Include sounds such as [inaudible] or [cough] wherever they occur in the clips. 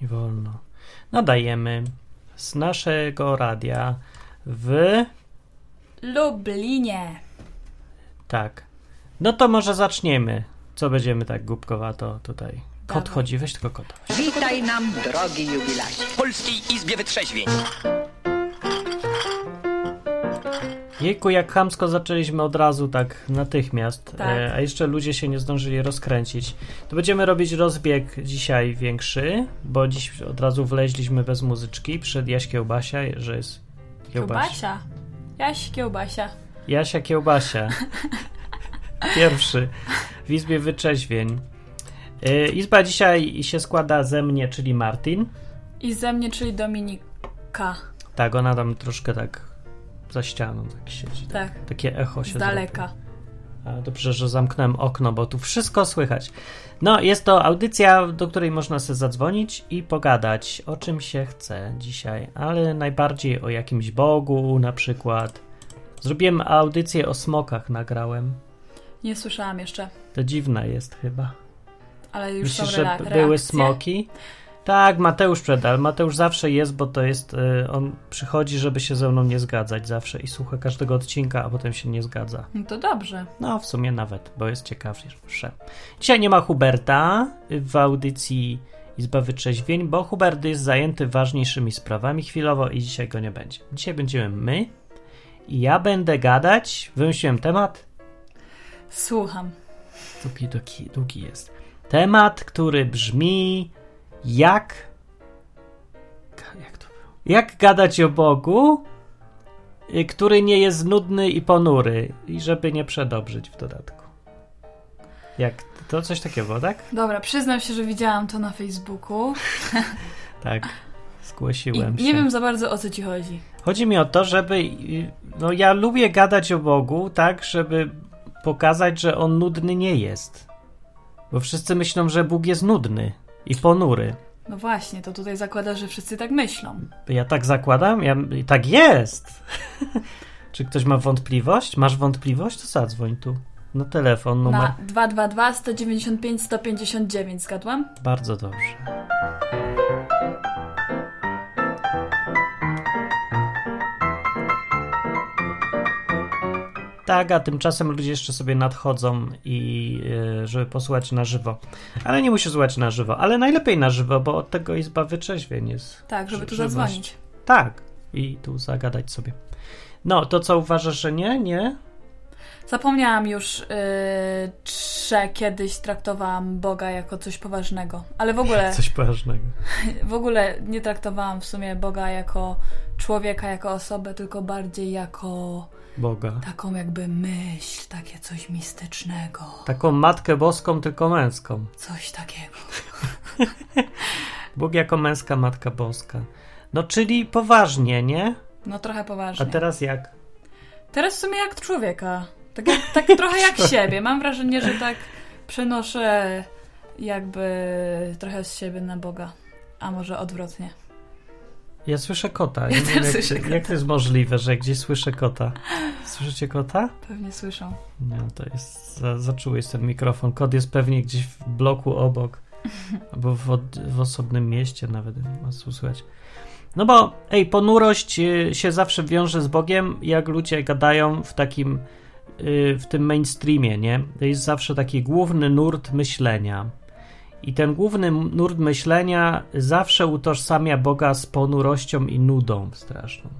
Nie wolno. Nadajemy z naszego radia w. Lublinie. Tak. No to może zaczniemy. Co będziemy tak głupkowato tutaj? Kot Dawaj. chodzi, weź tylko kota. Witaj nam, drogi jubilacie. W Polskiej Izbie Wytrzeźwień. Jejku, jak chamsko zaczęliśmy od razu tak natychmiast, Tak. e, a jeszcze ludzie się nie zdążyli rozkręcić. To będziemy robić rozbieg dzisiaj większy, bo dziś od razu wleźliśmy bez muzyczki przed Jaś Kiełbasia, że jest Kiełbasia. Jaś kiełbasia. Jasia Kiełbasia. [laughs] Pierwszy w Izbie Wyczeźwień. E, Izba dzisiaj się składa ze mnie, czyli Martin. I ze mnie, czyli Dominika. Tak, ona tam troszkę tak za ścianą tak siedzi. Tak, Takie echo się z daleka. zrobi. A dobrze, że zamknąłem okno, bo tu wszystko słychać. No, jest to audycja, do której można sobie zadzwonić i pogadać o czym się chce dzisiaj, ale najbardziej o jakimś Bogu na przykład. Zrobiłem audycję o smokach, nagrałem. Nie słyszałam jeszcze, To dziwne jest chyba. ale już Myślisz, są że były smoki? Tak, Mateusz przedal. Mateusz zawsze jest, bo to jest. y, On przychodzi, żeby się ze mną nie zgadzać zawsze i słucha każdego odcinka, a potem się nie zgadza. No to dobrze. No, w sumie nawet, bo jest ciekawsze. Dzisiaj nie ma Huberta w audycji Izba Wytrzeźwień, bo Hubert jest zajęty ważniejszymi sprawami chwilowo i dzisiaj go nie będzie. Dzisiaj będziemy my i ja będę gadać. Wymyśliłem temat. Słucham. Długi, długi, długi jest. Temat, który brzmi jak. Jak to było? Jak gadać o Bogu, y, który nie jest nudny i ponury, i żeby nie przedobrzyć w dodatku. Jak to coś takiego, tak? Dobra, przyznam się, że widziałam to na Facebooku [laughs] Tak. i Zgłosiłem się. nie wiem za bardzo o co ci chodzi. Chodzi mi o to, żeby. y, No, ja lubię gadać o Bogu, tak, żeby pokazać, że on nudny nie jest. Bo wszyscy myślą, że Bóg jest nudny i ponury. No właśnie, to tutaj zakłada, że wszyscy tak myślą. Ja tak zakładam? Ja, i tak jest. [laughs] Czy ktoś ma wątpliwość? Masz wątpliwość? To zadzwoń tu. No telefon, numer. Na 222 195 159 zgadłam? Bardzo dobrze. Tak, a tymczasem ludzie jeszcze sobie nadchodzą i e, żeby posłuchać na żywo. Ale nie musi słuchać na żywo, ale najlepiej na żywo, bo od tego izba wyczeźwień jest. Tak, żeby tu zadzwonić. Tak, i tu zagadać sobie. No, to co uważasz, że nie? Nie? Zapomniałam już, yy, że kiedyś traktowałam Boga jako coś poważnego. Ale w ogóle, [laughs] Coś poważnego. [laughs] w ogóle nie traktowałam w sumie Boga jako człowieka, jako osobę, tylko bardziej jako Boga. taką jakby myśl, takie coś mistycznego. Taką matkę boską, tylko męską. Coś takiego. Bóg jako męska matka boska. No, czyli poważnie, nie? No trochę A poważnie. teraz jak? Teraz w sumie jak człowieka. Tak, jak, tak trochę jak [laughs] siebie. Mam wrażenie, że tak przenoszę jakby trochę z siebie na Boga. A może odwrotnie. Ja słyszę kota. Ja też wiem, jak, słyszę jak kota. to jest możliwe, że gdzieś słyszę kota? Słyszycie kota? Pewnie słyszą. Nie, to jest. Za, zaczuły jest ten mikrofon. Kot jest pewnie gdzieś w bloku obok. [laughs] Albo w, od, w osobnym mieście nawet ma słuchać. No bo, ej, ponurość y, się zawsze wiąże z Bogiem, jak ludzie gadają w takim, y, w tym mainstreamie, nie? To jest zawsze taki główny nurt myślenia. I ten główny nurt myślenia zawsze utożsamia Boga z ponurością i nudą straszną.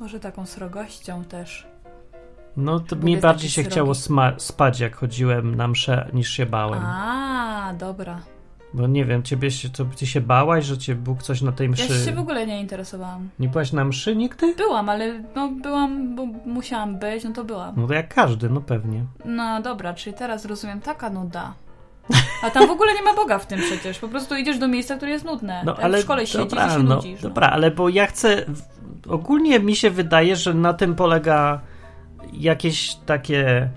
Może taką srogością też. No to Bóg mi bardziej się srogi. chciało spać, jak chodziłem na mszę, niż się bałem. A, dobra. Bo nie wiem, ciebie się, to ty się bałaś, że cię Bóg coś na tej Ja mszy... się w ogóle nie interesowałam. Nie byłaś na mszy nigdy? Byłam, ale no byłam, bo musiałam być, no to byłam. No to jak każdy, no pewnie. No dobra, czyli teraz rozumiem, taka nuda. A tam w ogóle nie ma Boga w tym przecież. Po prostu idziesz do miejsca, które jest nudne. No ale w szkole siedzisz dobra, i się no, nudzisz. No. dobra, ale bo ja chcę... Ogólnie mi się wydaje, że na tym polega jakieś takie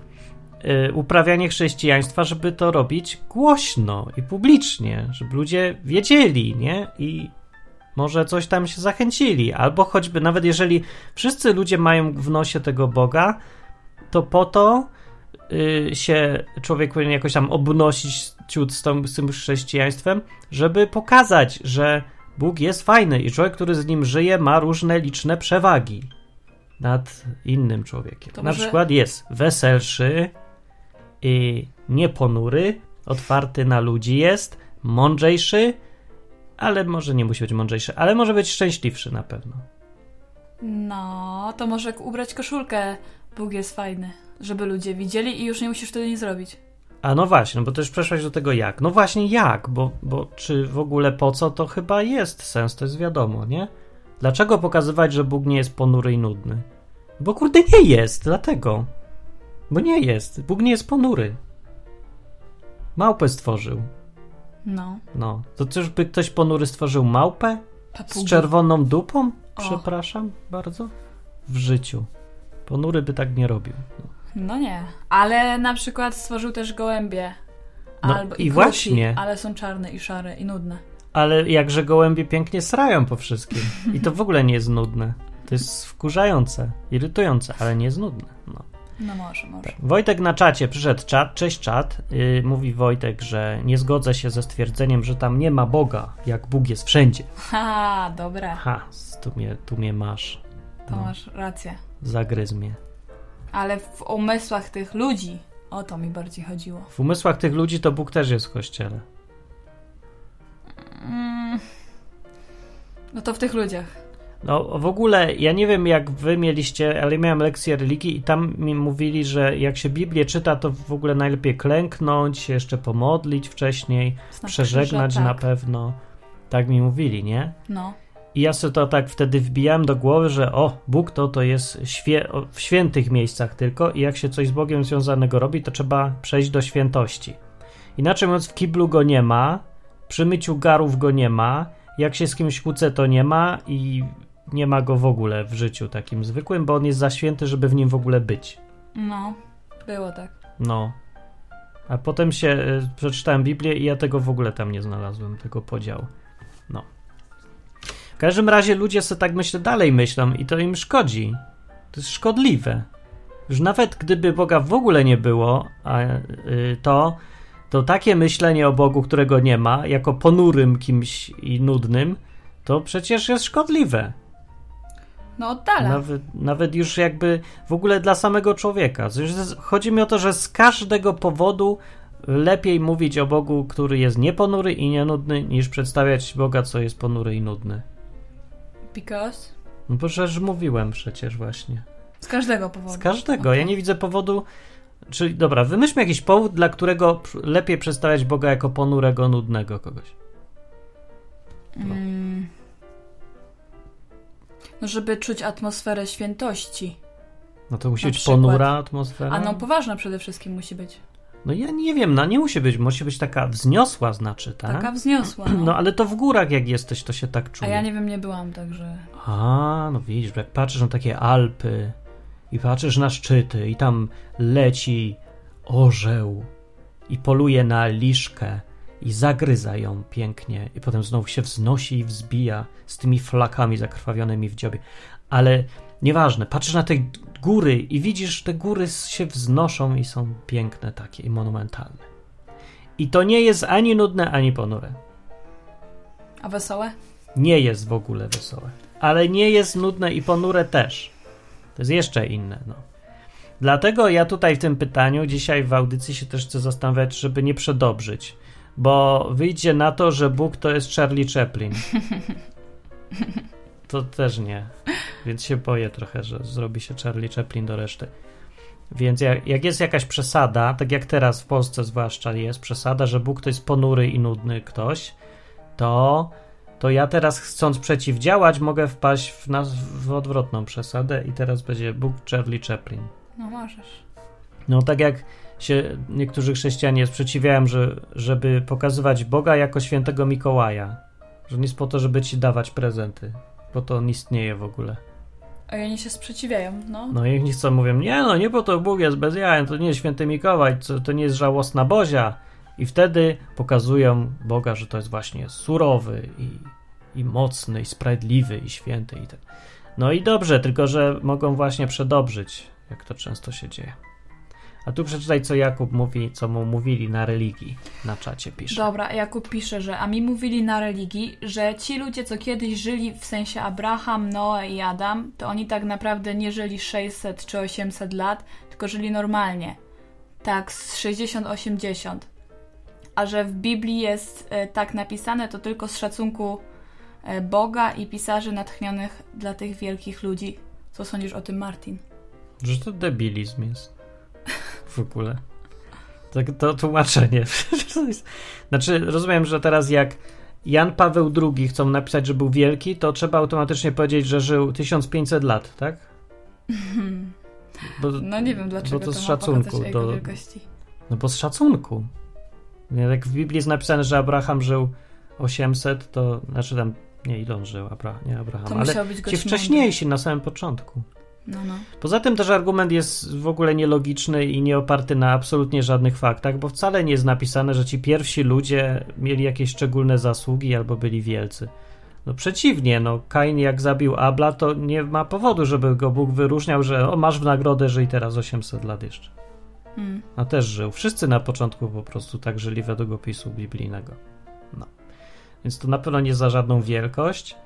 y, uprawianie chrześcijaństwa, żeby to robić głośno i publicznie, żeby ludzie wiedzieli, nie? I może coś tam się zachęcili, albo choćby nawet jeżeli wszyscy ludzie mają w nosie tego Boga, to po to się człowiek powinien jakoś tam obnosić ciut z, tą, z tym chrześcijaństwem, żeby pokazać, że Bóg jest fajny i człowiek, który z nim żyje, ma różne liczne przewagi nad innym człowiekiem. To Na może- przykład jest weselszy i nieponury, otwarty na ludzi jest, mądrzejszy, ale może nie musi być mądrzejszy, ale może być szczęśliwszy na pewno. No, to może ubrać koszulkę. Bóg jest fajny. Żeby ludzie widzieli i już nie musisz wtedy nic zrobić. A no właśnie, no bo też przeszłaś do tego jak. No właśnie jak, bo, bo czy w ogóle po co, to chyba jest sens, to jest wiadomo, nie? Dlaczego pokazywać, że Bóg nie jest ponury i nudny? Bo kurde nie jest, dlatego. Bo nie jest. Bóg nie jest ponury. Małpę stworzył. No. No. To czyżby ktoś ponury stworzył małpę? Z czerwoną dupą? O. Przepraszam bardzo. W życiu. Ponury by tak nie robił. No. No nie. Ale na przykład stworzył też gołębie. No Albo i kruki, właśnie. Ale są czarne i szare i nudne. Ale jakże gołębie pięknie srają po wszystkim. I to w ogóle nie jest nudne. To jest wkurzające, irytujące, ale nie jest nudne. No. No może, może. Wojtek na czacie, przyszedł czat, cześć czat. Yy, mówi Wojtek, że nie zgodzę się ze stwierdzeniem, że tam nie ma Boga, jak Bóg jest wszędzie. Ha, dobra. Ha, tu mnie, tu mnie masz. To No, masz rację. zagryz mnie. Ale w umysłach tych ludzi o to mi bardziej chodziło. W umysłach tych ludzi to Bóg też jest w kościele. Mm. No to w tych ludziach. No w ogóle ja nie wiem jak wy mieliście, ale miałem lekcję religii i tam mi mówili, że jak się Biblię czyta, to w ogóle najlepiej klęknąć, się jeszcze pomodlić wcześniej, Znak przeżegnać krzyża, na tak. pewno. Tak mi mówili, nie? No. I ja sobie to tak wtedy wbijałem do głowy, że o, Bóg to to jest świe- w świętych miejscach tylko i jak się coś z Bogiem związanego robi, to trzeba przejść do świętości. Inaczej mówiąc, w kiblu go nie ma, przy myciu garów go nie ma, jak się z kimś kłócę, to nie ma i nie ma go w ogóle w życiu takim zwykłym, bo on jest za święty, żeby w nim w ogóle być. No. Było tak. No. A potem się y, przeczytałem Biblię i ja tego w ogóle tam nie znalazłem, tego podziału. No. W każdym razie ludzie sobie tak myślę dalej myślą i to im szkodzi. To jest szkodliwe. Już nawet gdyby Boga w ogóle nie było, a, y, to, to takie myślenie o Bogu, którego nie ma, jako ponurym kimś i nudnym, to przecież jest szkodliwe. No oddala. Nawet, nawet już jakby w ogóle dla samego człowieka. Chodzi mi o to, że z każdego powodu lepiej mówić o Bogu, który jest nieponury i nienudny, niż przedstawiać Boga, co jest ponury i nudny. Because? No bo przecież mówiłem przecież właśnie. Z każdego powodu. Z każdego. Okej. Ja nie widzę powodu. Czyli dobra, wymyślmy jakiś powód, dla którego lepiej przedstawiać Boga jako ponurego, nudnego kogoś. Mm. No, żeby czuć atmosferę świętości. No to musi Na być przykład. ponura atmosfera. A no, poważna przede wszystkim musi być. No ja nie wiem, no nie musi być, musi być taka wzniosła, znaczy, tak? Taka wzniosła. [clears throat] No. No ale to w górach jak jesteś, to się tak A czuje. ja nie wiem, nie byłam, także. A, no widzisz, jak patrzysz na takie Alpy i patrzysz na szczyty i tam leci orzeł i poluje na liszkę i zagryza ją pięknie i potem znowu się wznosi i wzbija z tymi flakami zakrwawionymi w dziobie. Ale nieważne, patrzysz na te góry i widzisz, te góry się wznoszą i są piękne takie i monumentalne. I to nie jest ani nudne, ani ponure. A wesołe? Nie jest w ogóle wesołe. Ale nie jest nudne i ponure też. To jest jeszcze inne, no. Dlatego ja tutaj w tym pytaniu dzisiaj w audycji się też chcę zastanawiać, żeby nie przedobrzyć. Bo wyjdzie na to, że Bóg to jest Charlie Chaplin. [laughs] To też nie. Więc się boję trochę, że zrobi się Charlie Chaplin do reszty. Więc jak, jak jest jakaś przesada, tak jak teraz w Polsce zwłaszcza jest przesada, że Bóg to jest ponury i nudny ktoś, to to ja teraz chcąc przeciwdziałać, mogę wpaść w, nas, w odwrotną przesadę i teraz będzie Bóg Charlie Chaplin. No możesz. No tak jak się niektórzy chrześcijanie sprzeciwiają, że, żeby pokazywać Boga jako świętego Mikołaja. Że nie jest po to, żeby ci dawać prezenty, bo to on istnieje w ogóle. A oni się sprzeciwiają, no. No i oni chcą, mówią, nie no, nie po to Bóg jest bez jaja, to nie jest święty Mikołaj, to, to nie jest żałosna Bozia. I wtedy pokazują Boga, że to jest właśnie surowy i, i mocny, i sprawiedliwy, i święty. I tak. No i dobrze, tylko że mogą właśnie przedobrzyć, jak to często się dzieje. A tu przeczytaj, co Jakub mówi, co mu mówili na religii. Na czacie pisze. Dobra, Jakub pisze, że a mi mówili na religii, że ci ludzie, co kiedyś żyli w sensie Abraham, Noe i Adam, to oni tak naprawdę nie żyli 600 czy 800 lat, tylko żyli normalnie. Tak, z 60-80. A że w Biblii jest e, tak napisane, to tylko z szacunku e, Boga i pisarzy natchnionych dla tych wielkich ludzi. Co sądzisz o tym, Martin? Że to debilizm jest. W ogóle. Tak, to tłumaczenie. [laughs] znaczy, rozumiem, że teraz jak Jan Paweł II chcą napisać, że był wielki, to trzeba automatycznie powiedzieć, że żył 1500 lat, tak? Bo, no nie wiem dlaczego bo to, to z szacunku do wielkości. No bo z szacunku. Jak w Biblii jest napisane, że Abraham żył 800, to znaczy tam nie ile on żył, Abraham, nie Abraham, to ale ci wcześniejsi na samym początku. No, no. Poza tym też argument jest w ogóle nielogiczny i nie oparty na absolutnie żadnych faktach, bo wcale nie jest napisane, że ci pierwsi ludzie mieli jakieś szczególne zasługi albo byli wielcy. No przeciwnie, no Kain jak zabił Abla, to nie ma powodu, żeby go Bóg wyróżniał, że o, masz w nagrodę, że i teraz 800 lat jeszcze. Hmm. A też żył. Wszyscy na początku po prostu tak żyli według opisu biblijnego. No. Więc to na pewno nie za żadną wielkość.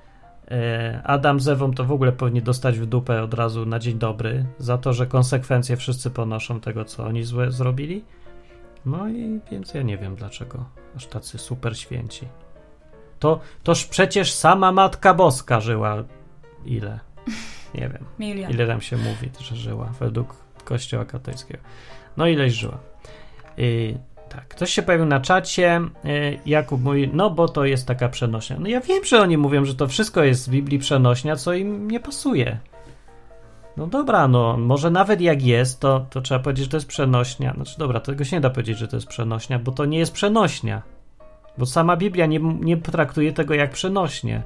E, Adam z Ewą to w ogóle powinni dostać w dupę od razu na dzień dobry za to, że konsekwencje wszyscy ponoszą tego, co oni złe zrobili. No i więc ja nie wiem dlaczego aż tacy super święci. To, toż przecież sama Matka Boska żyła ile? Nie wiem. [laughs] Milion. Ile tam się mówi, że żyła według Kościoła katolickiego. No ileś żyła. I tak, ktoś się pojawił na czacie. Y, Jakub mówi, no bo to jest taka przenośnia. No ja wiem, że oni mówią, że to wszystko jest z Biblii przenośnia, co im nie pasuje. No dobra, no może nawet jak jest, to, to trzeba powiedzieć, że to jest przenośnia. Znaczy dobra, tego się nie da powiedzieć, że to jest przenośnia, bo to nie jest przenośnia. Bo sama Biblia nie, nie traktuje tego jak przenośnie.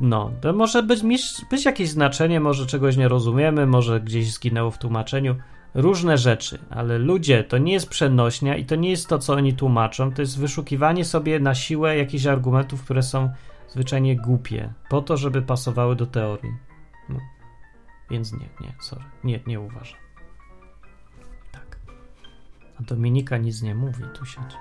No, to może być, być jakieś znaczenie, może czegoś nie rozumiemy, może gdzieś zginęło w tłumaczeniu różne rzeczy, ale ludzie to nie jest przenośnia i to nie jest to, co oni tłumaczą, to jest wyszukiwanie sobie na siłę jakichś argumentów, które są zwyczajnie głupie, po to, żeby pasowały do teorii. No. Więc nie, nie, sorry, nie, nie uważam. Tak. A Dominika nic nie mówi, tu siedzi.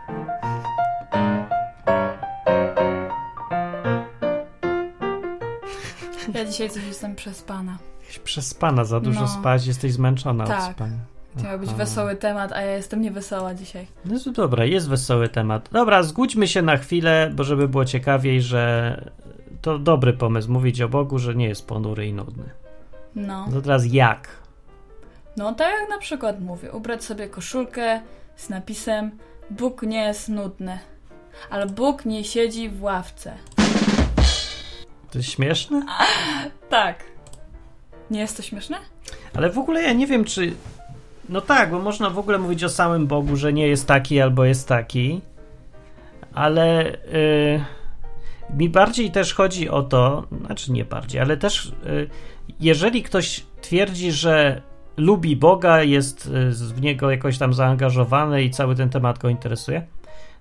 Ja dzisiaj coś jestem przespana. Jesteś przespana, za dużo no. spać, jesteś zmęczona tak. od spania. To miał być wesoły temat, a ja jestem niewesoła dzisiaj. No dobra, jest wesoły temat. Dobra, zgódźmy się na chwilę, bo żeby było ciekawiej, że to dobry pomysł mówić o Bogu, że nie jest ponury i nudny. No. No teraz jak? No tak jak na przykład mówię, ubrać sobie koszulkę z napisem Bóg nie jest nudny, ale Bóg nie siedzi w ławce. To jest śmieszne? tak. Nie jest to śmieszne? Ale w ogóle ja nie wiem, czy. No tak, bo można w ogóle mówić o samym Bogu, że nie jest taki albo jest taki, ale yy, mi bardziej też chodzi o to, znaczy nie bardziej, ale też yy, jeżeli ktoś twierdzi, że lubi Boga, jest yy, w niego jakoś tam zaangażowany i cały ten temat go interesuje,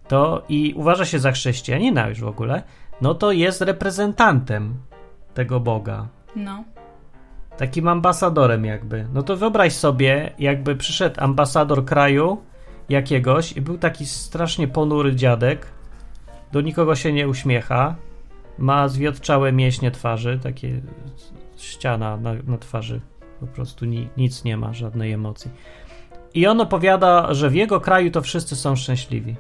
to i uważa się za chrześcijanina już w ogóle, no to jest reprezentantem tego Boga. No. Takim ambasadorem jakby. No to wyobraź sobie, jakby przyszedł ambasador kraju jakiegoś i był taki strasznie ponury dziadek, do nikogo się nie uśmiecha, ma zwiotczałe mięśnie twarzy, takie ściana na, na twarzy, po prostu ni, nic nie ma, żadnej emocji. I on opowiada, że w jego kraju to wszyscy są szczęśliwi.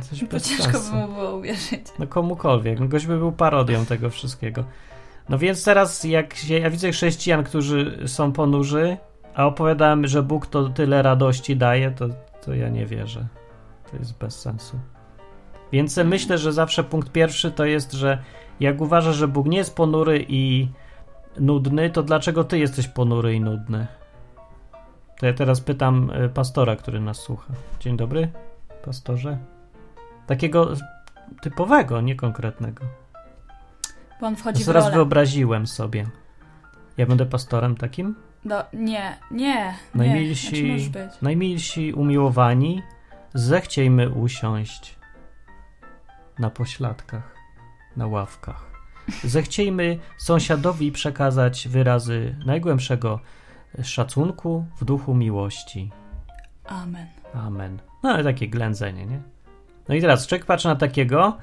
Coś [laughs] to ciężko by mu było uwierzyć. No komukolwiek. No gość by był parodią tego wszystkiego. No więc teraz, jak się, ja widzę chrześcijan, którzy są ponurzy, a opowiadałem, że Bóg to tyle radości daje, to, to ja nie wierzę. To jest bez sensu. Więc myślę, że zawsze punkt pierwszy to jest, że jak uważasz, że Bóg nie jest ponury i nudny, to dlaczego ty jesteś ponury i nudny? To ja teraz pytam e, pastora, który nas słucha. Dzień dobry, pastorze. Takiego typowego, nie konkretnego. Bo on wchodzi Zaraz wyobraziłem sobie. Ja będę pastorem takim? No, nie, nie. Najmilsi, nie. Znaczy najmilsi umiłowani, zechciejmy usiąść na pośladkach, na ławkach. Zechciejmy sąsiadowi przekazać wyrazy najgłębszego szacunku, w duchu miłości. Amen. Amen. No ale takie ględzenie, nie? No i teraz człowiek patrzy na takiego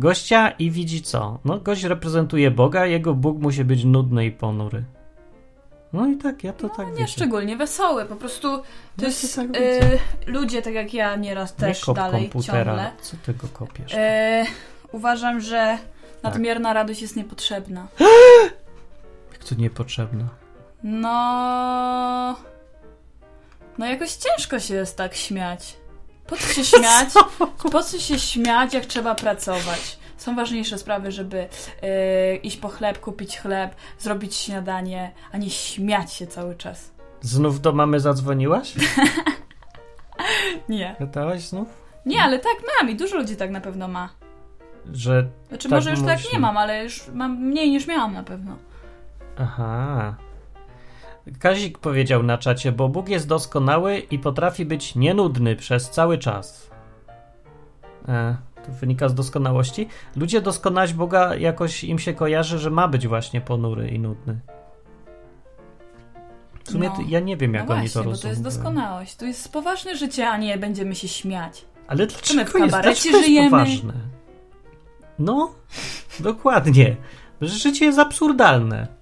gościa i widzi co? No gość reprezentuje Boga, jego Bóg musi być nudny i ponury. No i tak, ja to tak Nie widzę. szczególnie wesoły, po prostu to No jest tak widzę. ludzie, tak jak ja nieraz Nie też kop dalej komputera. ciągle. Co ty go kopiesz? E, uważam, że Tak. nadmierna radość jest niepotrzebna. [gasps] Jak to niepotrzebne. No. No jakoś ciężko się jest tak śmiać. Po co się śmiać? Po co się śmiać, jak trzeba pracować? Są ważniejsze sprawy, żeby e, iść po chleb, kupić chleb, zrobić śniadanie, a nie śmiać się cały czas. Znów do mamy zadzwoniłaś? [laughs] Nie. Pytałaś znów? Nie, ale tak mam i dużo ludzi tak na pewno ma. Że Znaczy, Tak może już tak nie mam, ale już mam mniej niż miałam na pewno. Aha. Kazik powiedział na czacie, bo Bóg jest doskonały i potrafi być nienudny przez cały czas. E, to wynika z doskonałości. Ludzie doskonać Boga jakoś im się kojarzy, że ma być właśnie ponury i nudny. W sumie No. to, ja nie wiem, jak no oni właśnie, to bo to jest rozumieją. doskonałość. To jest poważne życie, a nie będziemy się śmiać. Ale my dlaczego w jest, kabarecie dlaczego jest żyjemy? poważne? No, dokładnie. Życie jest absurdalne.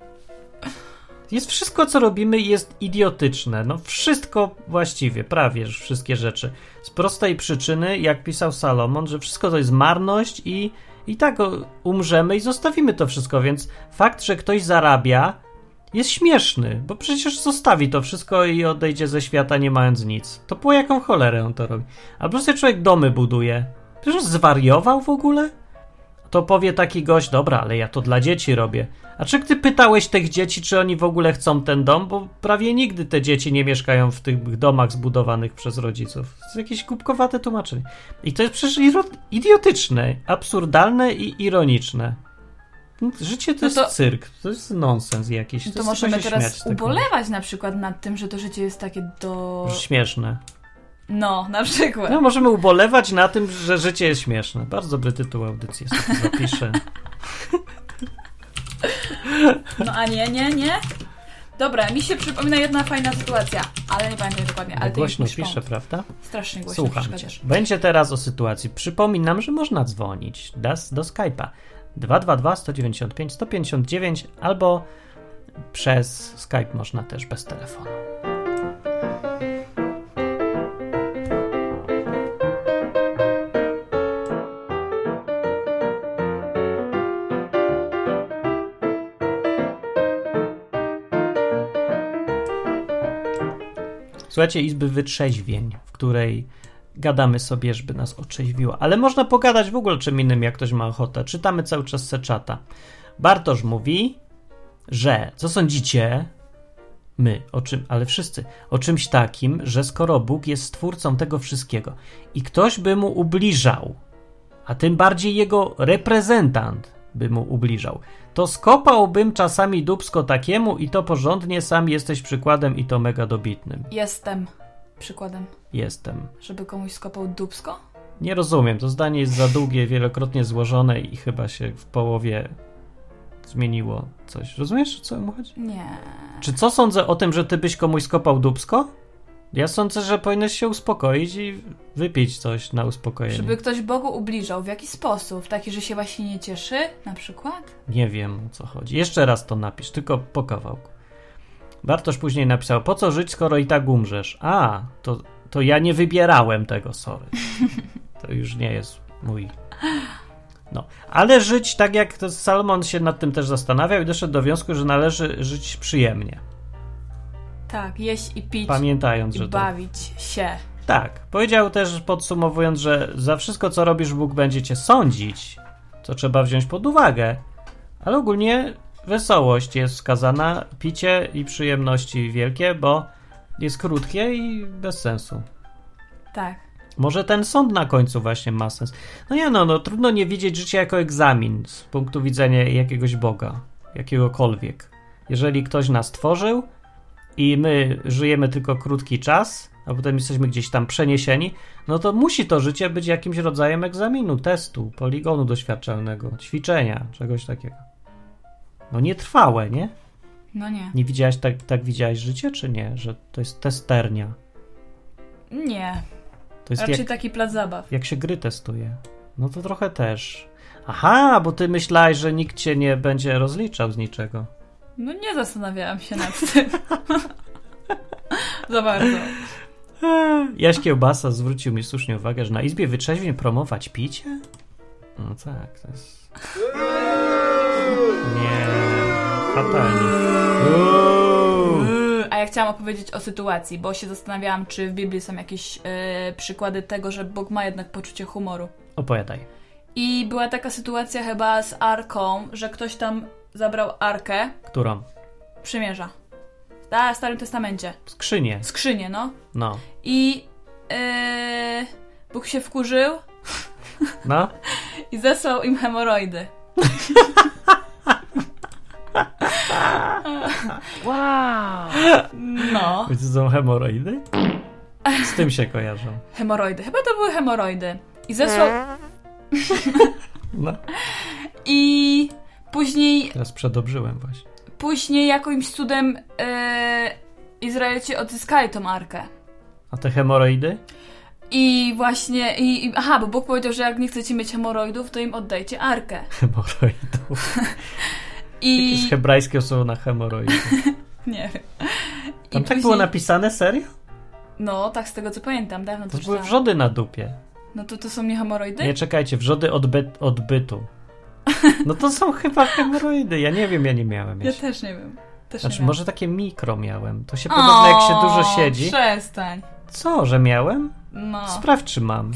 Jest wszystko, co robimy, jest idiotyczne. No, wszystko właściwie, prawie wszystkie rzeczy. Z prostej przyczyny, jak pisał Salomon, że wszystko to jest marność i, i tak umrzemy i zostawimy to wszystko. Więc fakt, że ktoś zarabia, jest śmieszny, bo przecież zostawi to wszystko i odejdzie ze świata nie mając nic. To po jaką cholerę on to robi? Albo sobie człowiek domy buduje. Przecież zwariował w ogóle? To powie taki gość, dobra, ale ja to dla dzieci robię. A czy ty pytałeś tych dzieci, czy oni w ogóle chcą ten dom? Bo prawie nigdy te dzieci nie mieszkają w tych domach zbudowanych przez rodziców. To jest jakieś głupkowate tłumaczenie. I to jest przecież idiotyczne, absurdalne i ironiczne. Życie to, No to- jest cyrk, to jest nonsens jakiś. No to możemy teraz ubolewać na przykład nad tym, że to życie jest takie do... Śmieszne. No, na przykład. No, możemy ubolewać na tym, że życie jest śmieszne. Bardzo dobry tytuł audycji, sobie zapiszę. No a nie, nie, nie. Dobra, mi się przypomina jedna fajna sytuacja, ale nie pamiętam dokładnie. Ale głośno przypomnij. prawda? Strasznie głośno Słucham cię. Będzie teraz o sytuacji. Przypominam, że można dzwonić do, do Skype'a 222 195 159 albo przez Skype można też bez telefonu. Słuchajcie, Izby Wytrzeźwień, w której gadamy sobie, żeby nas otrzeźwiło. Ale można pogadać w ogóle czym innym, jak ktoś ma ochotę. Czytamy cały czas seczata. Bartosz mówi, że co sądzicie, my, o czym, ale wszyscy, o czymś takim, że skoro Bóg jest stwórcą tego wszystkiego i ktoś by mu ubliżał, a tym bardziej jego reprezentant by mu ubliżał, to skopałbym czasami dubsko takiemu i to porządnie, sam jesteś przykładem i to mega dobitnym. Jestem przykładem, Jestem. żeby komuś skopał dubsko? Nie rozumiem, to zdanie jest za długie, wielokrotnie złożone i chyba się w połowie zmieniło coś. Rozumiesz, o co mu chodzi? Nie. Czy co sądzę o tym, że ty byś komuś skopał dubsko? Ja sądzę, że powinieneś się uspokoić i wypić coś na uspokojenie. Żeby ktoś Bogu ubliżał. W jaki sposób? Taki, że się właśnie nie cieszy? Na przykład? Nie wiem o co chodzi. Jeszcze raz to napisz, tylko po kawałku. Bartosz później napisał, po co żyć, skoro i tak umrzesz? A, to, to ja nie wybierałem tego, sorry. [laughs] To już nie jest mój... No, ale żyć tak jak to Salomon się nad tym też zastanawiał i doszedł do wniosku, że należy żyć przyjemnie. Tak, jeść i pić Pamiętając, i że to... bawić się. Tak. Powiedział też podsumowując, że za wszystko, co robisz, Bóg będzie cię sądzić, co trzeba wziąć pod uwagę. Ale ogólnie wesołość jest wskazana, picie i przyjemności wielkie, bo jest krótkie i bez sensu. Tak. Może ten sąd na końcu właśnie ma sens. No nie no, no trudno nie widzieć życia jako egzamin z punktu widzenia jakiegoś Boga, jakiegokolwiek. Jeżeli ktoś nas tworzył i my żyjemy tylko krótki czas, a potem jesteśmy gdzieś tam przeniesieni, no to musi to życie być jakimś rodzajem egzaminu, testu, poligonu doświadczalnego, ćwiczenia, czegoś takiego. No nietrwałe, nie? No nie. Nie widziałaś, tak, tak widziałaś życie, czy nie? Że to jest testernia. Nie. To jest Raczej jak, taki plac zabaw. jak się gry testuje. No to trochę też. Aha, bo ty myślałeś, że nikt cię nie będzie rozliczał z niczego. No nie zastanawiałam się nad tym. Za bardzo. Jaś Kiełbasa zwrócił mi słusznie uwagę, że na Izbie Wytrzeźwień promować picie? No tak, to jest... Nie, fatalnie. A ja chciałam opowiedzieć o sytuacji, bo się zastanawiałam, czy w Biblii są jakieś yy, przykłady tego, że Bóg ma jednak poczucie humoru. Opowiadaj. I była taka sytuacja chyba z arką, że ktoś tam zabrał arkę Którą? przymierza. A, w Starym Testamencie. Skrzynię. Skrzynię, no. No. I yy, Bóg się wkurzył No? [laughs] i zesłał im hemoroidy. [laughs] Wow! No. Wiecie, są hemoroidy? Z tym się kojarzą. Hemoroidy. Chyba to były hemoroidy. I zesłał... No. I później Teraz przedobrzyłem właśnie. Później jakimś cudem e, Izraelici odzyskali tą arkę. A te hemoroidy? I właśnie, i, i, aha, bo Bóg powiedział, że jak nie chcecie mieć hemoroidów, to im oddajcie arkę. [laughs] Hemoroidów. I Jakieś hebrajskie słowo na hemoroidy. [laughs] nie wiem. I Tam tak było napisane? Serio? No, tak z tego co pamiętam, dawno to To były wrzody na dupie. No to to są nie hemoroidy? Nie, czekajcie, wrzody odby odbytu. No to są chyba hemoroidy. Ja nie wiem, ja nie miałem ja jeszcze. też nie wiem. Też Znaczy, nie wiem. może takie mikro miałem. To się podobno, jak się dużo siedzi. przestań. Co, że miałem? No. Sprawdź, czy mam.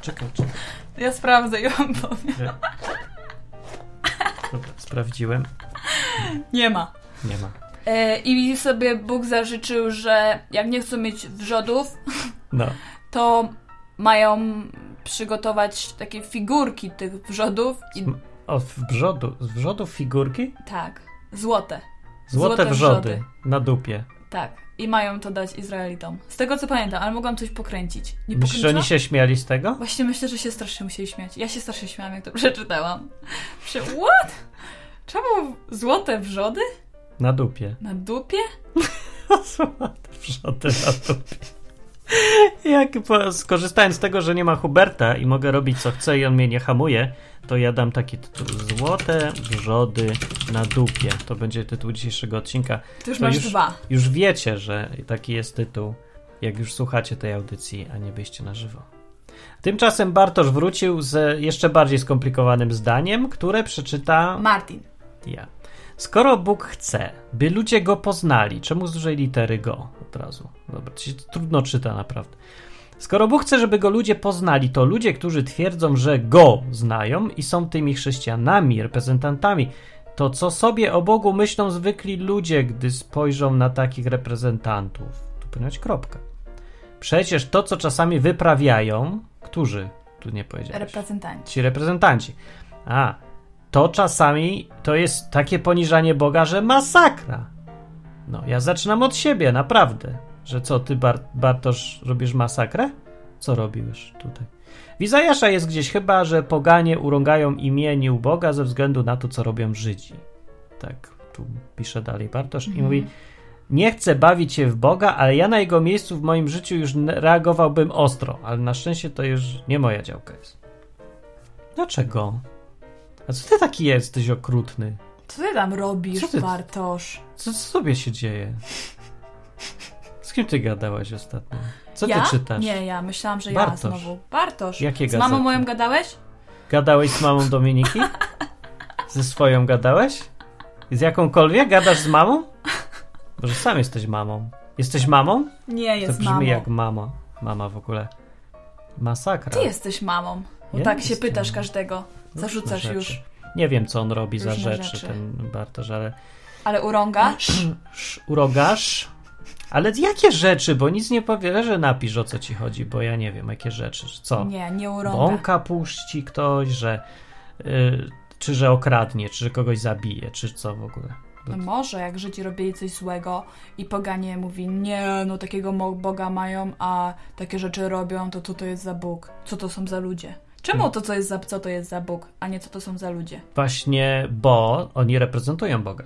Czekaj, czekaj. Ja sprawdzę i wam powiem. Dobra, sprawdziłem. Nie ma. Nie ma. E, I sobie Bóg zażyczył, że jak nie chcą mieć wrzodów, No. to mają przygotować takie figurki tych wrzodów i O, w brzodu, z wrzodów figurki? tak, złote. Złote, Złote wrzody, wrzody. na dupie. Tak. I mają to dać Izraelitom. Z tego co pamiętam, ale mogłam coś pokręcić. Nie Myślisz, że oni się śmiali z tego? Właśnie myślę, że się strasznie musieli śmiać. Ja się strasznie śmiałam, jak to [laughs] przeczytałam. Że, what? Czemu złote wrzody? Na dupie. Na dupie? [laughs] Złote wrzody na dupie. [laughs] Jak po, skorzystając z tego, że nie ma Huberta i mogę robić co chcę i on mnie nie hamuje, to ja dam taki tytuł. Złote wrzody na dupie. To będzie tytuł dzisiejszego odcinka. To już To masz już- dwa. Już wiecie, że taki jest tytuł, jak już słuchacie tej audycji, a nie byście na żywo. Tymczasem Bartosz wrócił z jeszcze bardziej skomplikowanym zdaniem, które przeczyta Martin. ja. Skoro Bóg chce, by ludzie go poznali, czemu z dużej litery go od razu? Dobra, to się trudno czyta naprawdę. Skoro Bóg chce, żeby go ludzie poznali, to ludzie, którzy twierdzą, że go znają i są tymi chrześcijanami, reprezentantami, to co sobie o Bogu myślą zwykli ludzie, gdy spojrzą na takich reprezentantów? Tu powinna być kropka. Przecież to, co czasami wyprawiają, którzy? Tu nie powiedziałeś Reprezentanci. ci reprezentanci. A, to czasami to jest takie poniżanie Boga, że masakra. No, ja zaczynam od siebie, naprawdę. Że co, ty, Bar- Bartosz, robisz masakrę? Co robisz tutaj? W Izajasza jest gdzieś chyba, że poganie urągają imieniu Boga ze względu na to, co robią Żydzi. Tak, tu pisze dalej Bartosz i mówi nie chcę bawić się w Boga, ale ja na jego miejscu w moim życiu już reagowałbym ostro, ale na szczęście to już nie moja działka jest. Dlaczego? A co ty taki jesteś okrutny? Co ty tam robisz, Co ty- Bartosz? Co, co tobie się dzieje? Z kim ty gadałaś ostatnio? Co ja? ty czytasz? Nie, ja myślałam, że Bartosz. ja znowu. Bartosz. Jakie Z mamą moją gadałeś? Gadałeś z mamą Dominiki? Ze swoją gadałeś? Z jakąkolwiek? Gadasz z mamą? Może sam jesteś mamą. Jesteś mamą? Nie, To jest brzmi mamą. jak mama. Mama w ogóle. Masakra. Ty jesteś mamą. Bo Ja tak się pytasz każdego. Różne Zarzucasz rzeczy. już. Nie wiem, co on robi za rzeczy, rzeczy. ten Bartosz, ale... Ale urągasz? Sz, urogasz? Ale jakie rzeczy? Bo nic nie powie, że napisz o co ci chodzi, bo ja nie wiem, jakie rzeczy. Co? Nie, nie urąga. Bąka puści ktoś, że... y, czy że okradnie, czy że kogoś zabije, czy co w ogóle. No może, jak Żydzi robili coś złego i poganie mówi, nie, no takiego Boga mają, a takie rzeczy robią, to co to jest za Bóg? Co to są za ludzie? Czemu to, co, jest za, co to jest za Bóg, a nie co to są za ludzie? Właśnie, bo oni reprezentują Boga.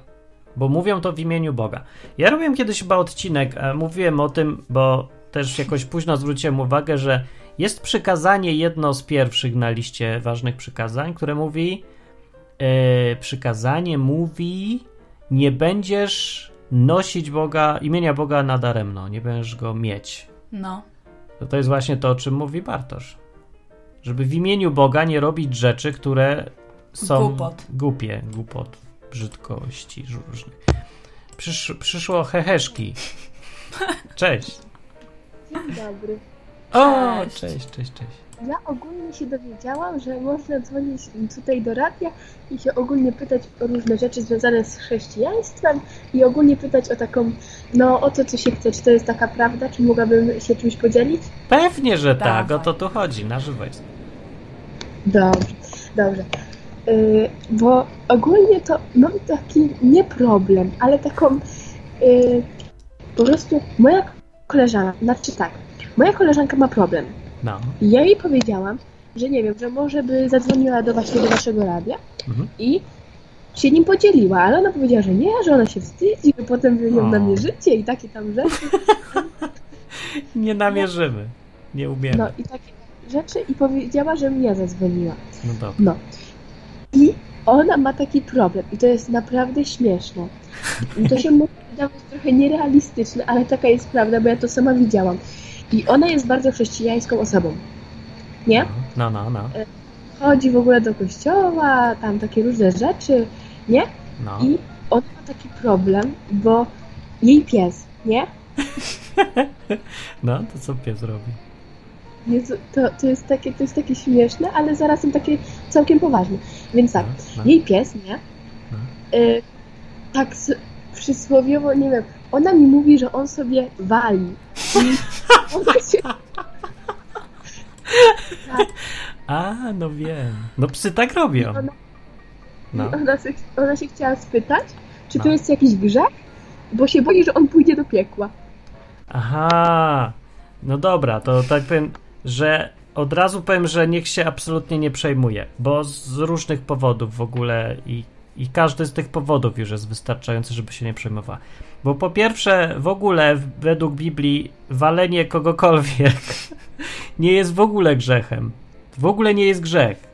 bo mówią to w imieniu Boga. Ja robiłem kiedyś chyba odcinek, a mówiłem o tym, bo też jakoś późno zwróciłem uwagę, że jest przykazanie jedno z pierwszych na liście ważnych przykazań, które mówi e, przykazanie mówi nie będziesz nosić Boga, imienia Boga nadaremno, nie będziesz go mieć. No. To, to jest właśnie to, o czym mówi Bartosz. Żeby w imieniu Boga nie robić rzeczy, które są Głupot. głupie, głupot, brzydkości różnych. Przysz, przyszło heheszki. [laughs] Cześć. Dzień dobry. O, Cześć. cześć, cześć, cześć. Ja ogólnie się dowiedziałam, że można dzwonić tutaj do radia i się ogólnie pytać o różne rzeczy związane z chrześcijaństwem i ogólnie pytać o taką, no o to, co się chce, czy to jest taka prawda, czy mogłabym się czymś podzielić? Pewnie, że tak, Dawaj. o to tu chodzi, na żywo jest. Dobrze, dobrze. Yy, bo ogólnie to mam taki nie problem, ale taką yy, po prostu moja koleżanka, znaczy tak, moja koleżanka ma problem. No. Ja jej powiedziałam, że nie wiem, że może by zadzwoniła do właśnie do waszego radia Mhm. i się nim podzieliła, ale ona powiedziała, że nie, że ona się wstydzi, że potem wy ją O. namierzycie i takie tam rzeczy. [laughs] Nie namierzymy. Nie umiemy. No, i takie rzeczy i powiedziała, że mnie zadzwoniła. dobra. No. I ona ma taki problem i to jest naprawdę śmieszne. To się może wydawać trochę nierealistyczne, ale taka jest prawda, bo ja to sama widziałam. I ona jest bardzo chrześcijańską osobą. Nie? No, no, no. Chodzi w ogóle do kościoła, tam takie różne rzeczy, nie? no. I ona ma taki problem, bo jej pies, nie? [laughs] No, to co pies robi? Jezu, to, to, jest takie, to jest takie śmieszne, ale zarazem takie całkiem poważne. Więc tak, No, no. jej pies, nie? No. Y, tak s- przysłowiowo, nie wiem, ona mi mówi, że on sobie wali. Ona [laughs] się, A, no wiem. No psy tak robią. ona, No. ona, się, ona się chciała spytać, czy to No. jest jakiś grzech, bo się boi, że on pójdzie do piekła. Aha. No dobra, to tak powiem, że od razu powiem, że niech się absolutnie nie przejmuje, bo z różnych powodów w ogóle i, i każdy z tych powodów już jest wystarczający, żeby się nie przejmowała. Bo po pierwsze, w ogóle według Biblii walenie kogokolwiek [laughs] nie jest w ogóle grzechem. W ogóle nie jest grzech.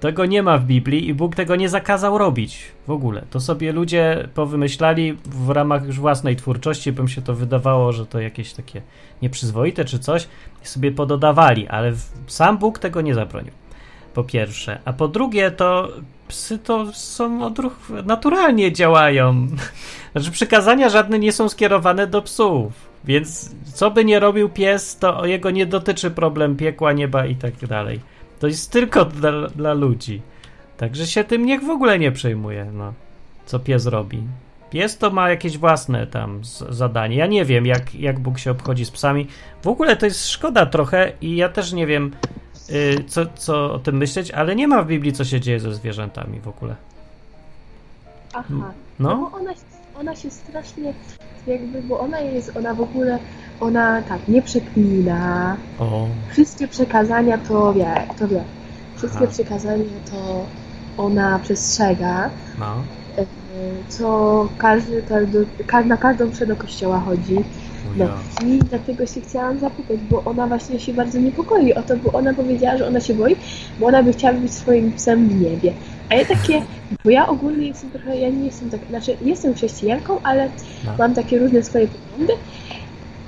Tego nie ma w Biblii i Bóg tego nie zakazał robić w ogóle. To sobie ludzie powymyślali w ramach już własnej twórczości, bym się to wydawało, że to jakieś takie nieprzyzwoite czy coś, i sobie pododawali, ale sam Bóg tego nie zabronił. Po pierwsze. A po drugie, to psy to są odruch, naturalnie działają. [laughs] Znaczy, przykazania żadne nie są skierowane do psów. Więc co by nie robił pies, to jego nie dotyczy problem piekła, nieba i tak dalej. To jest tylko dla, dla ludzi. Także się tym niech w ogóle nie przejmuje, no. Co pies robi. Pies to ma jakieś własne tam zadanie. Ja nie wiem, jak, jak Bóg się obchodzi z psami. W ogóle to jest szkoda trochę i ja też nie wiem, y, co, co o tym myśleć, ale nie ma w Biblii, co się dzieje ze zwierzętami w ogóle. Aha. No. No bo ona, ona się strasznie, jakby, bo ona jest, ona w ogóle, ona tak, nie przeklina, O, wszystkie przekazania to wie, to wie. Wszystkie Aha. przekazania to ona przestrzega, no. y, co każdy, każdy, ka- na każdą mszę do kościoła chodzi. No i dlatego się chciałam zapytać, bo ona właśnie się bardzo niepokoi o to, bo ona powiedziała, że ona się boi, bo ona by chciała być swoim psem w niebie. A ja takie, bo ja ogólnie jestem trochę, ja nie jestem tak, znaczy jestem chrześcijanką, ale No. mam takie różne swoje poglądy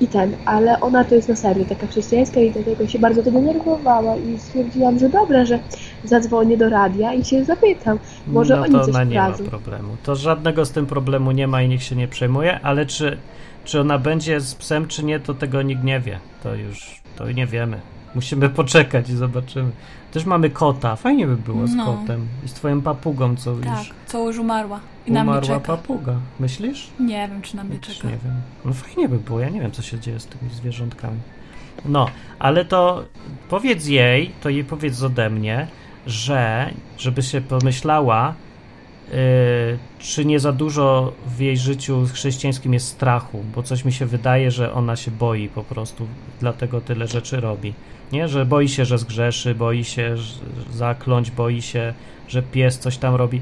i ten, ale ona to jest na serio taka chrześcijańska i dlatego się bardzo denerwowała i stwierdziłam, że dobra, że zadzwonię do radia i się zapytam, może no oni to coś ona nie ma problemu. To żadnego z tym problemu nie ma i nikt się nie przejmuje, ale czy, czy ona będzie z psem, czy nie, to tego nikt nie wie. To już, to nie wiemy. Musimy [laughs] poczekać i zobaczymy. Też mamy kota. Fajnie by było z No. kotem. I z twoją papugą, co Tak, już co już umarła. I na mnie umarła czeka. papuga. Myślisz? Nie wiem, czy na mnie czeka. nie wiem. No fajnie by było, ja nie wiem, co się dzieje z tymi zwierzątkami. No, ale to powiedz jej, to jej powiedz ode mnie, że, żeby się pomyślała, yy, czy nie za dużo w jej życiu chrześcijańskim jest strachu, bo coś mi się wydaje, że ona się boi po prostu, dlatego tyle rzeczy robi. Nie, że boi się, że zgrzeszy, boi się zakląć, boi się, że pies coś tam robi.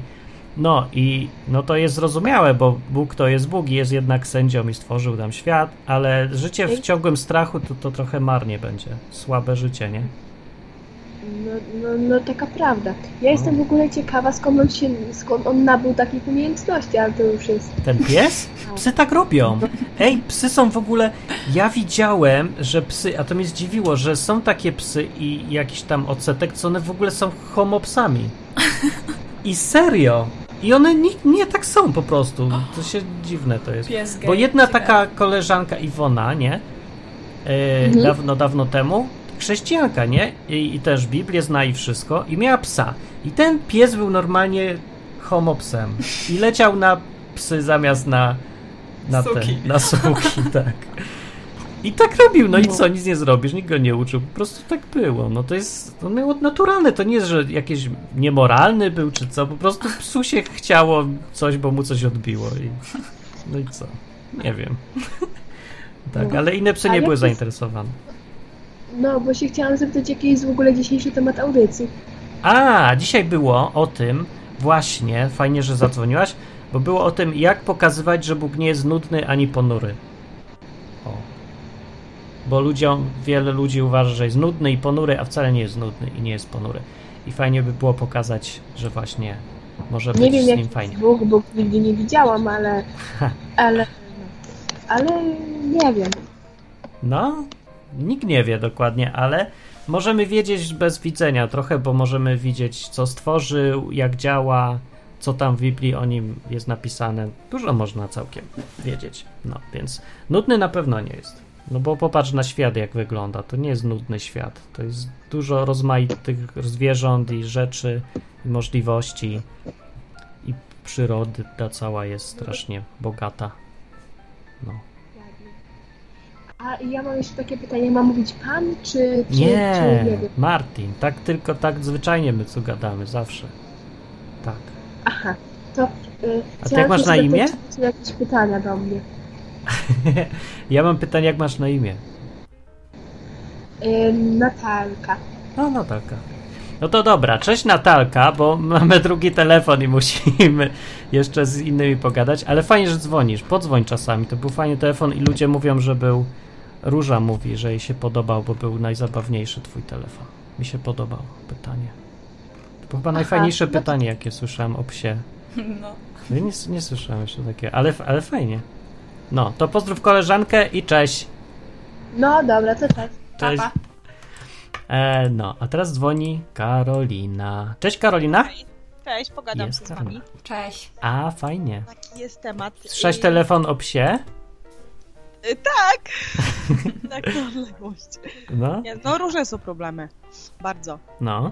No i no to jest zrozumiałe, bo Bóg to jest Bóg i jest jednak sędzią i stworzył nam świat, ale życie w ciągłym strachu to, to trochę marnie będzie. Słabe życie, nie? No, no, no taka prawda. Ja jestem w ogóle ciekawa, skąd on, się, skąd on nabył takich umiejętności, ale to już jest... Ten pies? Psy tak robią. Ej, psy są w ogóle. Ja widziałem, że psy, a to mnie zdziwiło, że są takie psy i jakiś tam odsetek, co one w ogóle są homopsami. I serio. I one nie, nie tak są po prostu. To się dziwne to jest. Pies Bo jedna taka koleżanka Iwona, nie? E, Mhm. Dawno, dawno temu. Chrześcijanka, nie? I, I też Biblię zna i wszystko. I miała psa. I ten pies był normalnie homopsem. I leciał na psy zamiast na na Suki. Te, na suki, [laughs] tak. I tak robił, no i co, nic nie zrobisz, nikt go nie uczył, po prostu tak było. No to jest, to miało naturalne, to nie jest, że jakiś niemoralny był czy co, po prostu psu się chciało coś, bo mu coś odbiło i no i co, nie wiem. tak, ale inne psy nie były zainteresowane. No, bo się chciałam zapytać, jaki jest w ogóle dzisiejszy temat audycji. A, dzisiaj było o tym, właśnie, fajnie, że zadzwoniłaś, bo było o tym, jak pokazywać, że Bóg nie jest nudny ani ponury. O. Bo ludziom, wiele ludzi uważa, że jest nudny i ponury, a wcale nie jest nudny i nie jest ponury. I fajnie by było pokazać, że właśnie może być Nie wiem, z jak nim jest fajnie. Bóg, bo nigdy nie widziałam, ale... [laughs] Ale... Ale nie wiem. No, nikt nie wie dokładnie, ale możemy wiedzieć bez widzenia trochę, bo możemy widzieć, co stworzył, jak działa, co tam w Biblii o nim jest napisane. Dużo można całkiem wiedzieć. No, więc nudny na pewno nie jest. No bo popatrz na świat, jak wygląda. To nie jest nudny świat. To jest dużo rozmaitych zwierząt i rzeczy, i możliwości. I przyrody ta cała jest strasznie bogata. No. A ja mam jeszcze takie pytanie, mam mówić pan, czy... czy Nie, Czy? Martin, tak tylko tak zwyczajnie my tu gadamy, zawsze. Tak. Aha, to... Y, A ty jak masz na imię? Czy jakieś pytania do mnie? [laughs] ja mam pytanie, jak masz na imię? Y, Natalka. No, Natalka. No to dobra, cześć Natalka, bo mamy drugi telefon i musimy jeszcze z innymi pogadać, ale fajnie, że dzwonisz. Podzwoń czasami, to był fajny telefon i ludzie mówią, że był... Róża mówi, że jej się podobał, bo był najzabawniejszy twój telefon. Mi się podobało pytanie. To chyba najfajniejsze no to- pytanie, jakie słyszałem o psie. [laughs] No. Ja nie, nie słyszałem jeszcze takiego, ale, ale fajnie. No, to pozdrów koleżankę i cześć. No dobra, to tak. Cześć. Pa, E, no, a teraz dzwoni Karolina. Cześć Karolina. Cześć, pogadam Jest z wami. Cześć. A, fajnie. Taki jest temat. Słyszałeś I- telefon o psie? Y, Tak! [laughs] tak, [laughs] na odległość. No, Nie, no różne są problemy. Bardzo. no.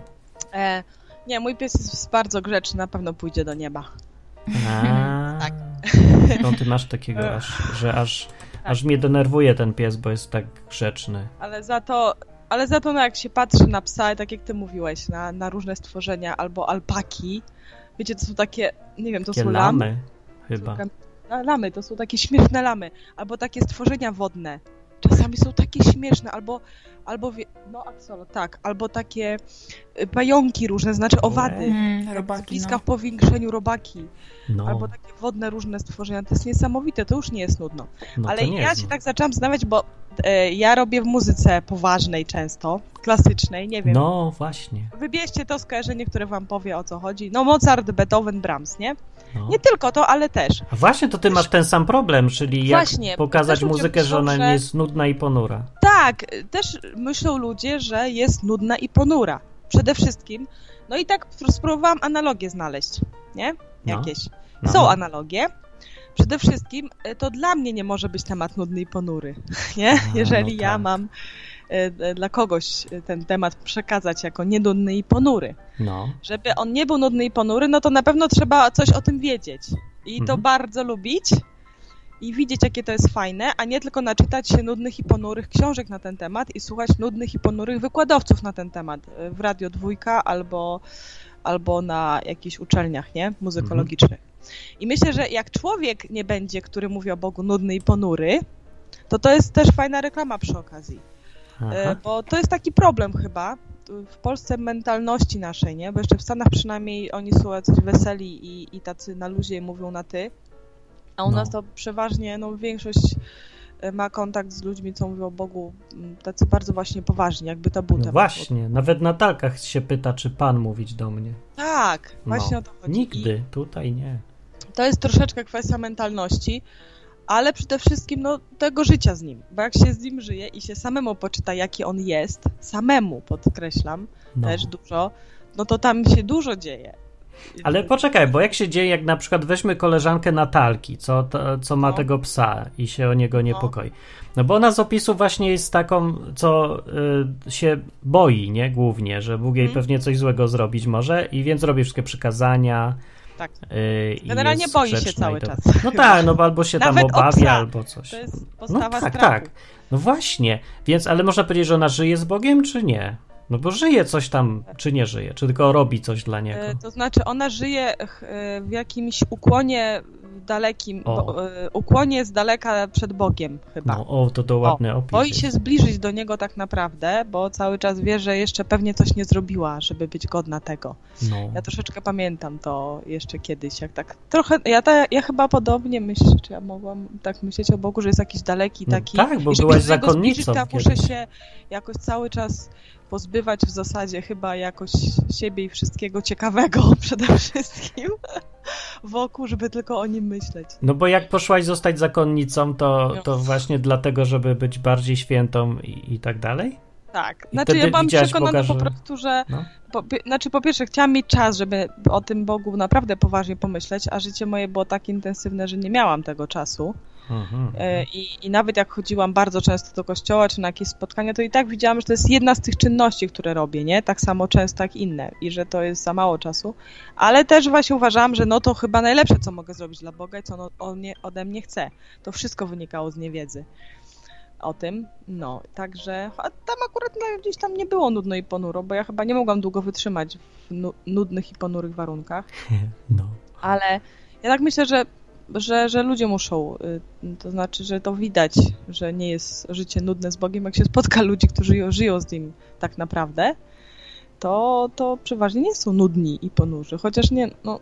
E, nie, mój pies jest bardzo grzeczny, na pewno pójdzie do nieba. A, [laughs] Tak. No ty masz takiego aż, że aż, aż mnie denerwuje ten pies, bo jest tak grzeczny. Ale za to, ale za to no, jak się patrzy na psa, tak jak ty mówiłeś, na, na różne stworzenia albo alpaki, wiecie, to są takie, nie wiem, to Takie są lamy. lamy chyba. A, Lamy, to są takie śmieszne lamy, albo takie stworzenia wodne. Czasami są takie śmieszne, albo, albo wie, no axolo, tak, albo takie y, pająki różne, znaczy owady. Mm, Z robaki, bliska no. w powiększeniu robaki, No, albo takie wodne różne stworzenia. To jest niesamowite, to już nie jest nudno. no Ale ja jest, się tak zaczęłam zastanawiać, bo ja robię w muzyce poważnej często, klasycznej, nie wiem. No, właśnie. Wybierzcie to skojarzenie, które wam powie o co chodzi. No Mozart, Beethoven, Brahms, nie? No. Nie tylko to, ale też. A właśnie to ty masz ten sam problem, czyli jak Właśnie, pokazać muzykę, że myślą, ona że- nie jest nudna i ponura. Tak, też myślą ludzie, że jest nudna i ponura. Przede wszystkim. No i tak sp- spróbowałam analogię znaleźć, nie? No. Jakieś. No. Są analogie. Przede wszystkim y, to dla mnie nie może być temat nudny i ponury, [laughs] nie? A, Jeżeli no ja tak. mam y, y, dla kogoś ten temat przekazać jako nienudny i ponury. No, Żeby on nie był nudny i ponury, no to na pewno trzeba coś o tym wiedzieć. I to Mhm. bardzo lubić i widzieć, jakie to jest fajne, a nie tylko naczytać się nudnych i ponurych książek na ten temat i słuchać nudnych i ponurych wykładowców na ten temat w Radio Dwójka albo, albo na jakichś uczelniach, nie? Muzykologicznych. I myślę, że jak człowiek nie będzie, który mówi o Bogu nudny i ponury, to to jest też fajna reklama przy okazji. aha. E, Bo to jest taki problem chyba, w Polsce mentalności naszej, nie? Bo jeszcze w Stanach przynajmniej oni są jacyś weseli i, i tacy na luzie mówią na ty. A u No. nas to przeważnie, no większość ma kontakt z ludźmi, co mówią o Bogu, m, tacy bardzo właśnie poważni, jakby to był No właśnie, nawet Natalka się pyta, czy pan mówić do mnie. Tak, właśnie no. o to chodzi. Nigdy, tutaj nie. I to jest troszeczkę kwestia mentalności, ale przede wszystkim no, tego życia z nim. Bo jak się z nim żyje i się samemu poczyta, jaki on jest, samemu podkreślam, No. też dużo, no to tam się dużo dzieje. Ale poczekaj, bo jak się dzieje, jak na przykład weźmy koleżankę Natalki, co, to, co ma No. tego psa i się o niego niepokoi. No bo ona z opisu właśnie jest taką, co y, się boi, nie? Głównie, że Bóg jej Mhm. pewnie coś złego zrobić może i więc robi wszystkie przykazania. Tak. y, Generalnie boi się cały tak. czas. No tak, no bo albo się [laughs] tam Nawet obawia, albo coś. To jest No postawa tak, strachu. tak. No właśnie, więc, ale można powiedzieć, że ona żyje z Bogiem, czy nie? No bo żyje coś tam, czy nie żyje, czy tylko robi coś dla niego. E, To znaczy, ona żyje e, w jakimś ukłonie dalekim, bo, e, ukłonie z daleka przed Bogiem chyba. No, o, to to ładny opis. Boi się zbliżyć do niego tak naprawdę, bo cały czas wie, że jeszcze pewnie coś nie zrobiła, żeby być godna tego. No. Ja troszeczkę pamiętam to jeszcze kiedyś, jak tak trochę, ja, ta, ja chyba podobnie myślę, czy ja mogłam tak myśleć o Bogu, że jest jakiś daleki No taki. tak, bo byłaś niego zakonnicą zbliżyć, to ja muszę się jakoś cały czas pozbywać w zasadzie chyba jakoś siebie i wszystkiego ciekawego [laughs] przede wszystkim [laughs] wokół, żeby tylko o nim myśleć. No bo jak poszłaś zostać zakonnicą, to, No. to właśnie dlatego, żeby być bardziej świętą i, i tak dalej? Tak. I Znaczy ja byłam przekonana Boga, po że- prostu, że No. po, znaczy po pierwsze chciałam mieć czas, żeby o tym Bogu naprawdę poważnie pomyśleć, a życie moje było tak intensywne, że nie miałam tego czasu. Mhm. E, I, I nawet jak chodziłam bardzo często do kościoła czy na jakieś spotkania, to i tak widziałam, że to jest jedna z tych czynności, które robię, nie? Tak samo często jak inne i że to jest za mało czasu. Ale też właśnie uważałam, że no to chyba najlepsze, co mogę zrobić dla Boga i co on, on ode mnie chce. To wszystko wynikało z niewiedzy o tym. No, także a tam akurat gdzieś tam nie było nudno i ponuro, bo ja chyba nie mogłam długo wytrzymać w nu- nudnych i ponurych warunkach [laughs] No. ale ja tak myślę, że, że, że ludzie muszą, y, to znaczy, że to widać, że nie jest życie nudne z Bogiem, jak się spotka ludzi, którzy żyją, z Nim tak naprawdę, to, to przeważnie nie są nudni i ponurzy, chociaż nie, no,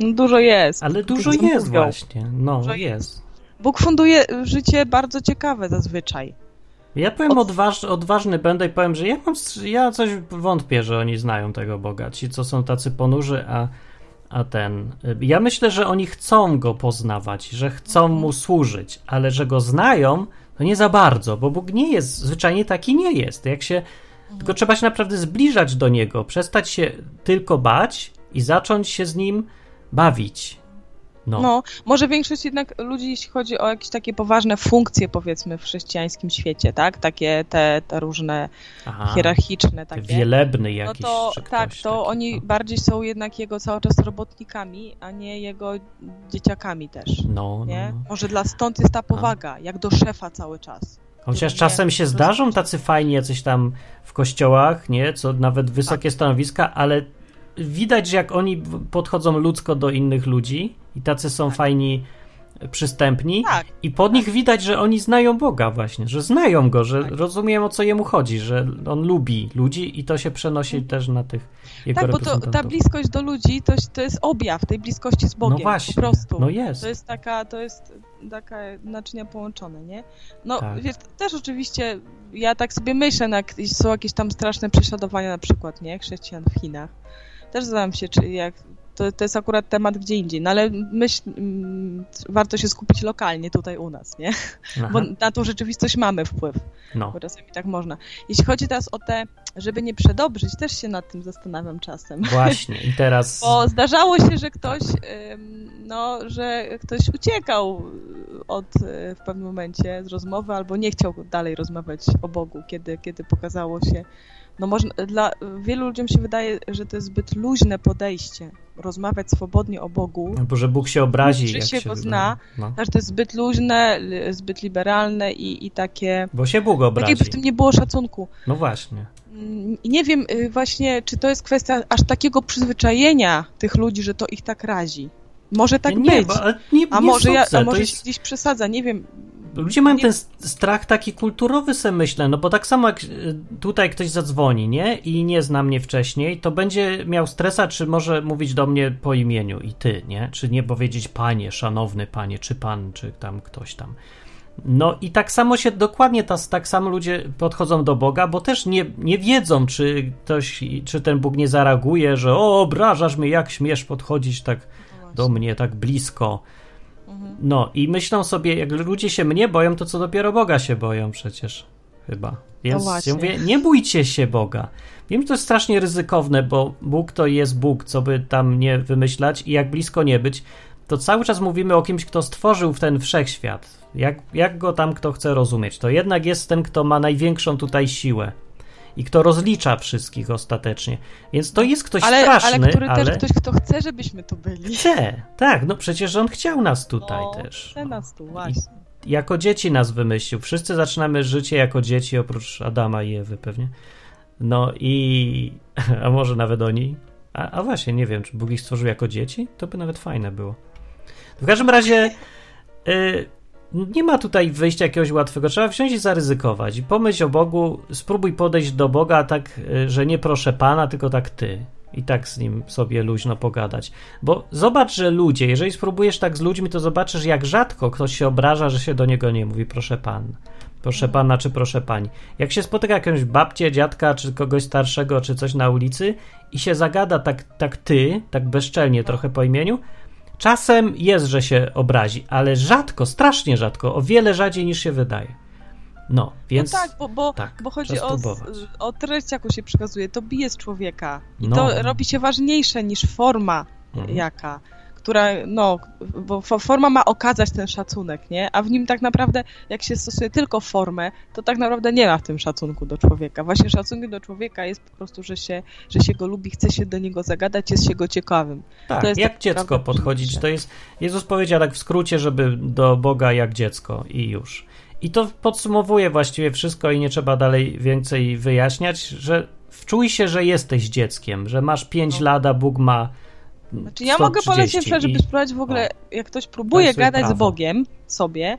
no dużo jest. Ale dużo jest mówią. właśnie. No, Dużo jest. Bóg funduje życie bardzo ciekawe zazwyczaj. Ja powiem Od- odważ, odważny będę i powiem, że ja, mam, ja coś wątpię, że oni znają tego Boga. Ci, co są tacy ponurzy, a, a ten. y, Ja myślę, że oni chcą go poznawać, że chcą Mhm. mu służyć, ale że go znają, to nie za bardzo, bo Bóg nie jest, zwyczajnie taki nie jest. Jak się. Tylko trzeba się naprawdę zbliżać do niego, przestać się tylko bać i zacząć się z nim bawić. No. No, może większość jednak ludzi, jeśli chodzi o jakieś takie poważne funkcje, powiedzmy, w chrześcijańskim świecie, tak? Takie te, te różne Aha, hierarchiczne takie. wielebny No jakiś. to czy tak, to taki, oni no. bardziej są jednak jego cały czas robotnikami, a nie jego dzieciakami też. No, no, Nie? no. Może dla stąd jest ta powaga, jak do szefa cały czas. Chociaż czasem się to zdarzą tacy fajni jacyś tam w kościołach, nie? Co nawet wysokie stanowiska, ale widać, jak oni podchodzą ludzko do innych ludzi i tacy są fajni, przystępni Tak, i pod nich widać, że oni znają Boga właśnie, że znają Go, że Tak. rozumieją o co Jemu chodzi, że On lubi ludzi i to się przenosi też na tych Jego tak bo to, ta bliskość do ludzi to, to jest objaw tej bliskości z Bogiem. No właśnie, Po prostu. no jest. To jest taka, to jest taka naczynia połączone, nie? No, Tak. wiesz, też oczywiście, ja tak sobie myślę, no, jak są jakieś tam straszne prześladowania na przykład, nie? Chrześcijan w Chinach. Też zastanawiam się, czy jak, to, to jest akurat temat gdzie indziej, no ale myśl, mm, warto się skupić lokalnie tutaj u nas, nie? Aha, Bo na tą rzeczywistość mamy wpływ, no. bo czasami tak można. Jeśli chodzi teraz o te, żeby nie przedobrzyć, też się nad tym zastanawiam czasem. Właśnie i teraz [laughs] Bo zdarzało się, że ktoś, no, że ktoś uciekał od, y, w pewnym momencie z rozmowy albo nie chciał dalej rozmawiać o Bogu, kiedy, kiedy pokazało się, no można, dla wielu ludziom się wydaje, że to jest zbyt luźne podejście, rozmawiać swobodnie o Bogu, bo że Bóg się obrazi, jak się się go zna. No. że to jest zbyt luźne, zbyt liberalne i, i takie, Bo się Bóg tak obrazi. jakby w tym nie było szacunku. No właśnie. Mm, nie wiem y, właśnie, czy to jest kwestia aż takiego przyzwyczajenia tych ludzi, że to ich tak razi. Może tak nie, być. Bo, nie, A nie może, ja, a może jest... się gdzieś przesadza, nie wiem. Ludzie mają Nie- ten strach taki kulturowy, se myślę, no bo tak samo jak y, tutaj ktoś zadzwoni, nie? I nie zna mnie wcześniej, to będzie miał stresa, czy może mówić do mnie po imieniu i ty, nie? Czy nie powiedzieć panie, szanowny panie, czy pan, czy tam ktoś tam. No i tak samo się dokładnie tas, tak samo ludzie podchodzą do Boga, bo też nie, nie wiedzą, czy ktoś, czy ten Bóg nie zareaguje, że o, obrażasz mnie, jak śmiesz podchodzić tak do mnie, tak blisko. No i myślą sobie, jak ludzie się mnie boją, to co dopiero Boga się boją przecież, chyba. Więc ja mówię, nie bójcie się Boga. Wiem, że to jest strasznie ryzykowne, bo Bóg to jest Bóg, co by tam nie wymyślać i jak blisko nie być, to cały czas mówimy o kimś, kto stworzył ten wszechświat. Jak, jak go tam kto chce rozumieć? To jednak jest ten, kto ma największą tutaj siłę i kto rozlicza wszystkich ostatecznie. Więc to jest ktoś Ale, straszny, ale który ale też ktoś, kto chce, żebyśmy tu byli. chce. Tak, no przecież on chciał nas tutaj no, też. Chce nas tu, właśnie. Jako dzieci nas wymyślił. Wszyscy zaczynamy życie jako dzieci, oprócz Adama i Ewy pewnie. No i... [laughs] A może nawet oni? A, a właśnie, nie wiem, czy Bóg ich stworzył jako dzieci? To by nawet fajne było. W każdym razie... Y, nie ma tutaj wyjścia jakiegoś łatwego. Trzeba wziąć i zaryzykować. Pomyśl o Bogu, spróbuj podejść do Boga tak, y, że nie proszę Pana, tylko tak ty. I tak z nim sobie luźno pogadać. Bo zobacz, że ludzie, jeżeli spróbujesz tak z ludźmi, to zobaczysz, jak rzadko ktoś się obraża, że się do niego nie mówi proszę Pan. Proszę pana, czy proszę pani. Jak się spotyka jakąś babcię, dziadka, czy kogoś starszego, czy coś na ulicy i się zagada tak, tak ty, tak bezczelnie trochę po imieniu, Czasem jest, że się obrazi, ale rzadko, strasznie rzadko, o wiele rzadziej niż się wydaje. No, więc. no tak, bo, bo, tak, bo chodzi o, o treść, jaką się przekazuje. To bije z człowieka. I No. to robi się ważniejsze niż forma Mhm. jaka, która, no, bo fo- forma ma okazać ten szacunek, nie? A w nim tak naprawdę, jak się stosuje tylko formę, to tak naprawdę nie ma w tym szacunku do człowieka. Właśnie szacunek do człowieka jest po prostu, że się, że się go lubi, chce się do niego zagadać, jest się go ciekawym. Tak, to jest jak tak dziecko podchodzić, to jest. Jezus powiedział tak w skrócie, żeby do Boga jak dziecko i już. I to podsumowuje właściwie wszystko i nie trzeba dalej więcej wyjaśniać, że wczuj się, że jesteś dzieckiem, że masz 5 No. lat, a Bóg ma. Znaczy ja mogę 130 polecić, żeby spróbować w ogóle, jak ktoś To próbuje gadać z prawo. Bogiem sobie,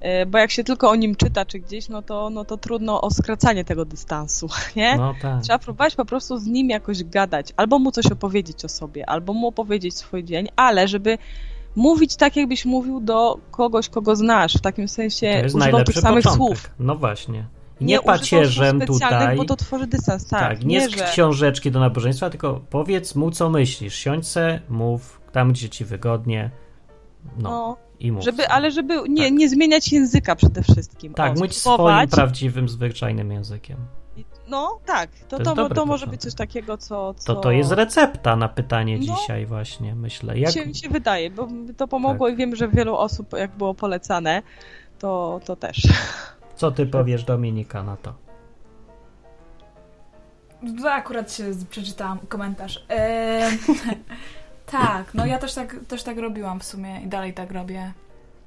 e, bo jak się tylko o nim czyta czy gdzieś, no to, no to trudno o skracanie tego dystansu, [laughs] nie? No tak. Trzeba próbować po prostu z nim jakoś gadać, albo mu coś opowiedzieć o sobie, albo mu opowiedzieć swój dzień, ale żeby mówić tak, jakbyś mówił do kogoś, kogo znasz, w takim sensie jest używał tych samych początek. słów. No właśnie. Nie, Nie pacierzem tutaj. bo to tworzy dystans, tak. Tak, nie, z że... książeczki do nabożeństwa, tylko powiedz mu, co myślisz. Siądź se, mów tam, gdzie ci wygodnie. No, No, i mów. żeby, ale żeby nie, Tak. nie zmieniać języka przede wszystkim. Tak, O, mówić swoim prawdziwym, zwyczajnym językiem. No tak, to, To to, to, może być coś takiego, co. co To to jest recepta na pytanie No. dzisiaj właśnie, myślę. Jak... się, mi się wydaje, bo to pomogło Tak. i wiem, że wielu osób, jak było polecane, to, to też. Co ty powiesz, Dominika, na to? To akurat się przeczytałam komentarz. Eee, [laughs] tak, no ja też tak, też tak robiłam w sumie i dalej tak robię.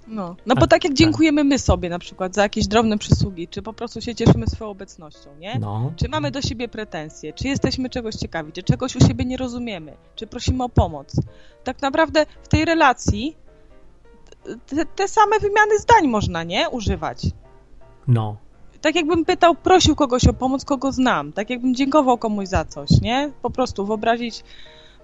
No, no bo tak jak tak. dziękujemy my sobie na przykład za jakieś drobne przysługi, czy po prostu się cieszymy swoją obecnością, nie? No, Czy mamy do siebie pretensje, czy jesteśmy czegoś ciekawi, czy czegoś u siebie nie rozumiemy, czy prosimy o pomoc. Tak naprawdę w tej relacji te, te same wymiany zdań można, nie? Używać. No. tak jakbym pytał, prosił kogoś o pomoc, kogo znam, tak jakbym dziękował komuś za coś, nie? Po prostu wyobrazić,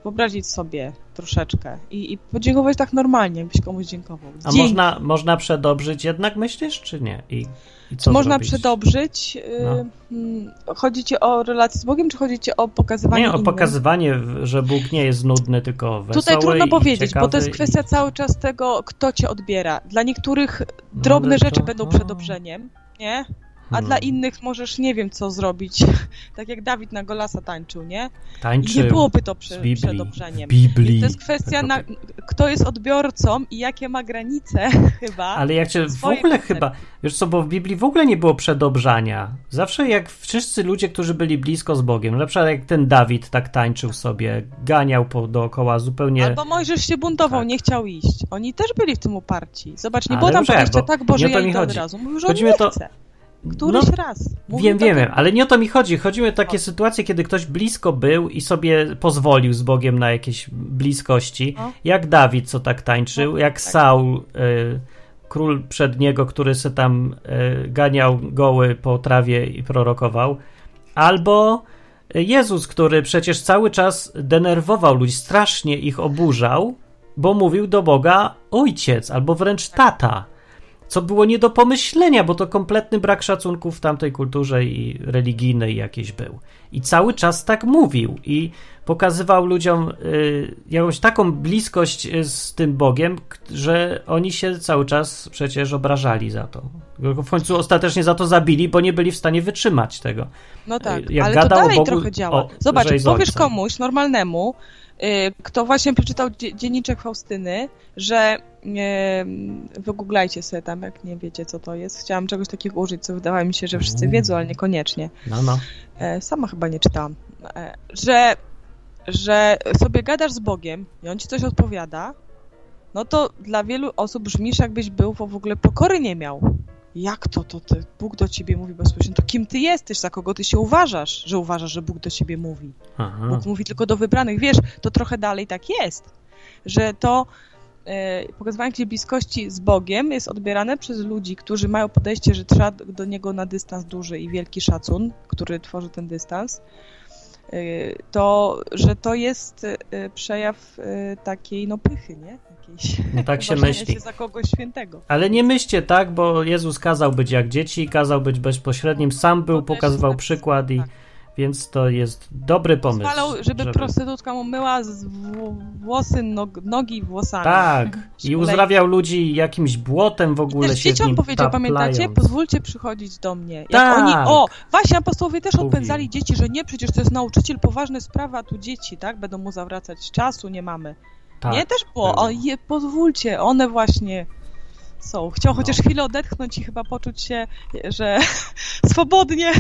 wyobrazić sobie troszeczkę i, i podziękować tak normalnie, jakbyś komuś dziękował. A Dzięki. można, można przedobrzyć jednak, myślisz, czy nie? I, i co można zrobić? przedobrzyć? y, No. mm, Chodzi ci o relację z Bogiem, czy chodzi ci o pokazywanie Nie, o innym? pokazywanie, że Bóg nie jest nudny, tylko wesoły Tutaj trudno powiedzieć, bo to jest kwestia i... cały czas tego, kto cię odbiera. Dla niektórych drobne ale to- rzeczy będą no. przedobrzeniem, nie? A Hmm. dla innych możesz nie wiem co zrobić. [laughs] tak jak Dawid na Golasa tańczył, nie? I Tańczył nie byłoby to prze, Biblii. przedobrzeniem. Biblii. To jest kwestia, na, kto jest odbiorcą i jakie ma granice [laughs] chyba. Ale jak cię w ogóle koncepty. chyba, wiesz co, bo w Biblii w ogóle nie było przedobrzania. Zawsze jak wszyscy ludzie, którzy byli blisko z Bogiem, na przykład jak ten Dawid tak tańczył sobie, ganiał po, dookoła zupełnie... Albo Mojżesz się buntował, Tak. nie chciał iść. Oni też byli w tym uparci. Zobacz, nie Ale było tam bo tak, Boże, nie ja idę od razu. Mówił, że Chodzi on nie to- chce. Któryś No, raz. Mówił Wiem, wiem, ale nie o to mi chodzi. Chodzi mi o takie sytuacje, kiedy ktoś blisko był i sobie pozwolił z Bogiem na jakieś bliskości. No. Jak Dawid, co tak tańczył, No, jak tak. Saul y, król przed niego, który se tam e, ganiał goły po trawie i prorokował, albo Jezus, który przecież cały czas denerwował ludzi, strasznie ich oburzał, bo mówił do Boga ojciec albo wręcz tata. Co było nie do pomyślenia, bo to kompletny brak szacunku w tamtej kulturze i religijnej jakiejś był. I cały czas tak mówił i pokazywał ludziom y, jakąś taką bliskość y, z tym Bogiem, że oni się cały czas przecież obrażali za to. W końcu ostatecznie za to zabili, bo nie byli w stanie wytrzymać tego. No tak, Jak ale to dalej Bogu- trochę działa. o, Zobacz, powiesz komuś normalnemu, y, kto właśnie przeczytał dzie- dzienniczek Faustyny, że y, wygooglajcie sobie tam, jak nie wiecie, co to jest. Chciałam czegoś takiego użyć, co wydawało mi się, że wszyscy Mm. wiedzą, ale niekoniecznie. No, no. E, sama chyba nie czytałam. E, że, że sobie gadasz z Bogiem i on ci coś odpowiada, no to dla wielu osób brzmisz, jakbyś był w ogóle pokory nie miał. Jak to, to ty, Bóg do ciebie mówi bezpośrednio? To kim ty jesteś? Za kogo ty się uważasz, że uważasz, że Bóg do ciebie mówi? Aha. Bóg mówi tylko do wybranych. Wiesz, to trochę dalej tak jest, że to e, pokazywanie tej bliskości z Bogiem jest odbierane przez ludzi, którzy mają podejście, że trzeba do Niego na dystans duży i wielki szacun, który tworzy ten dystans, e, to, że to jest e, przejaw e, takiej no pychy, nie? Jakiejś No tak się myśli. się za kogoś świętego. Ale nie myślcie tak, bo Jezus kazał być jak dzieci, kazał być bezpośrednim, sam był, pokazywał tak, przykład i tak. więc to jest dobry pomysł. Zwalał, żeby, prostytutka mu myła włosy, nog, nogi włosami. Tak, i uzdrawiał ludzi jakimś błotem w ogóle Też się dzieciom powiedział, pamiętacie? taplając. Pozwólcie przychodzić do mnie. Jak Tak. oni, o, właśnie apostołowie też odpędzali dzieci, że nie, przecież to jest nauczyciel, poważne sprawy, a tu dzieci, tak? Będą mu zawracać czasu, nie mamy. Tak, nie, też było, było. o, je, pozwólcie, one właśnie są. Chciał No. chociaż chwilę odetchnąć i chyba poczuć się, że [laughs] swobodnie.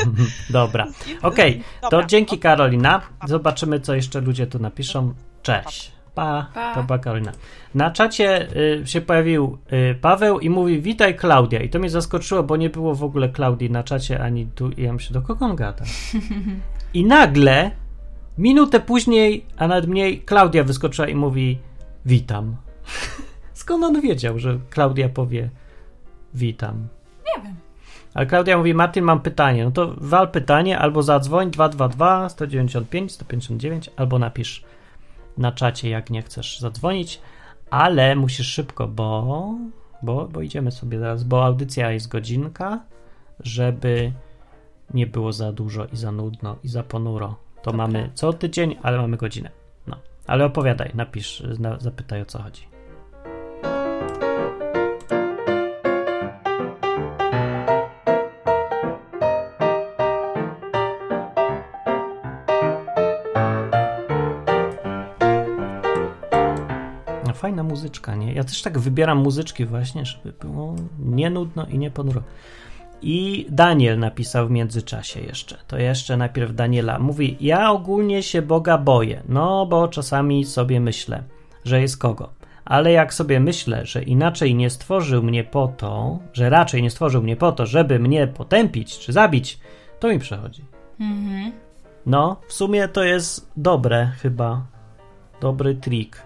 [laughs] Dobra, okej, to Dobra. dzięki Karolina. Zobaczymy, co jeszcze ludzie tu napiszą. Cześć. Pa, Pa. to była Karolina. Na czacie y, się pojawił y, Paweł i mówi witaj Klaudia. I to mnie zaskoczyło, bo nie było w ogóle Klaudii na czacie, ani tu. I ja myślę, do kogo on gada? [laughs] I nagle, minutę później, a nawet mniej, Klaudia wyskoczyła i mówi witam. [laughs] Skąd on wiedział, że Klaudia powie witam? Nie wiem. Ale Klaudia mówi, Martin, mam pytanie. No to wal pytanie, albo zadzwoń 222 195 159, albo napisz na czacie, jak nie chcesz zadzwonić, ale musisz szybko, bo, bo, bo idziemy sobie zaraz, bo audycja jest godzinka, żeby nie było za dużo i za nudno i za ponuro. To mamy co tydzień, ale mamy godzinę. No, ale opowiadaj, napisz, na, zapytaj o co chodzi. No, fajna muzyczka, nie? Ja też tak wybieram muzyczki właśnie, żeby było nie nudno i nie ponuro. I Daniel napisał w międzyczasie jeszcze. To jeszcze najpierw Daniela. Mówi, ja ogólnie się Boga boję, no bo czasami sobie myślę, że jest kogo. Ale jak sobie myślę, że inaczej nie stworzył mnie po to, że raczej nie stworzył mnie po to, żeby mnie potępić czy zabić, to mi przechodzi. Mhm. No, w sumie to jest dobre chyba. Dobry trik.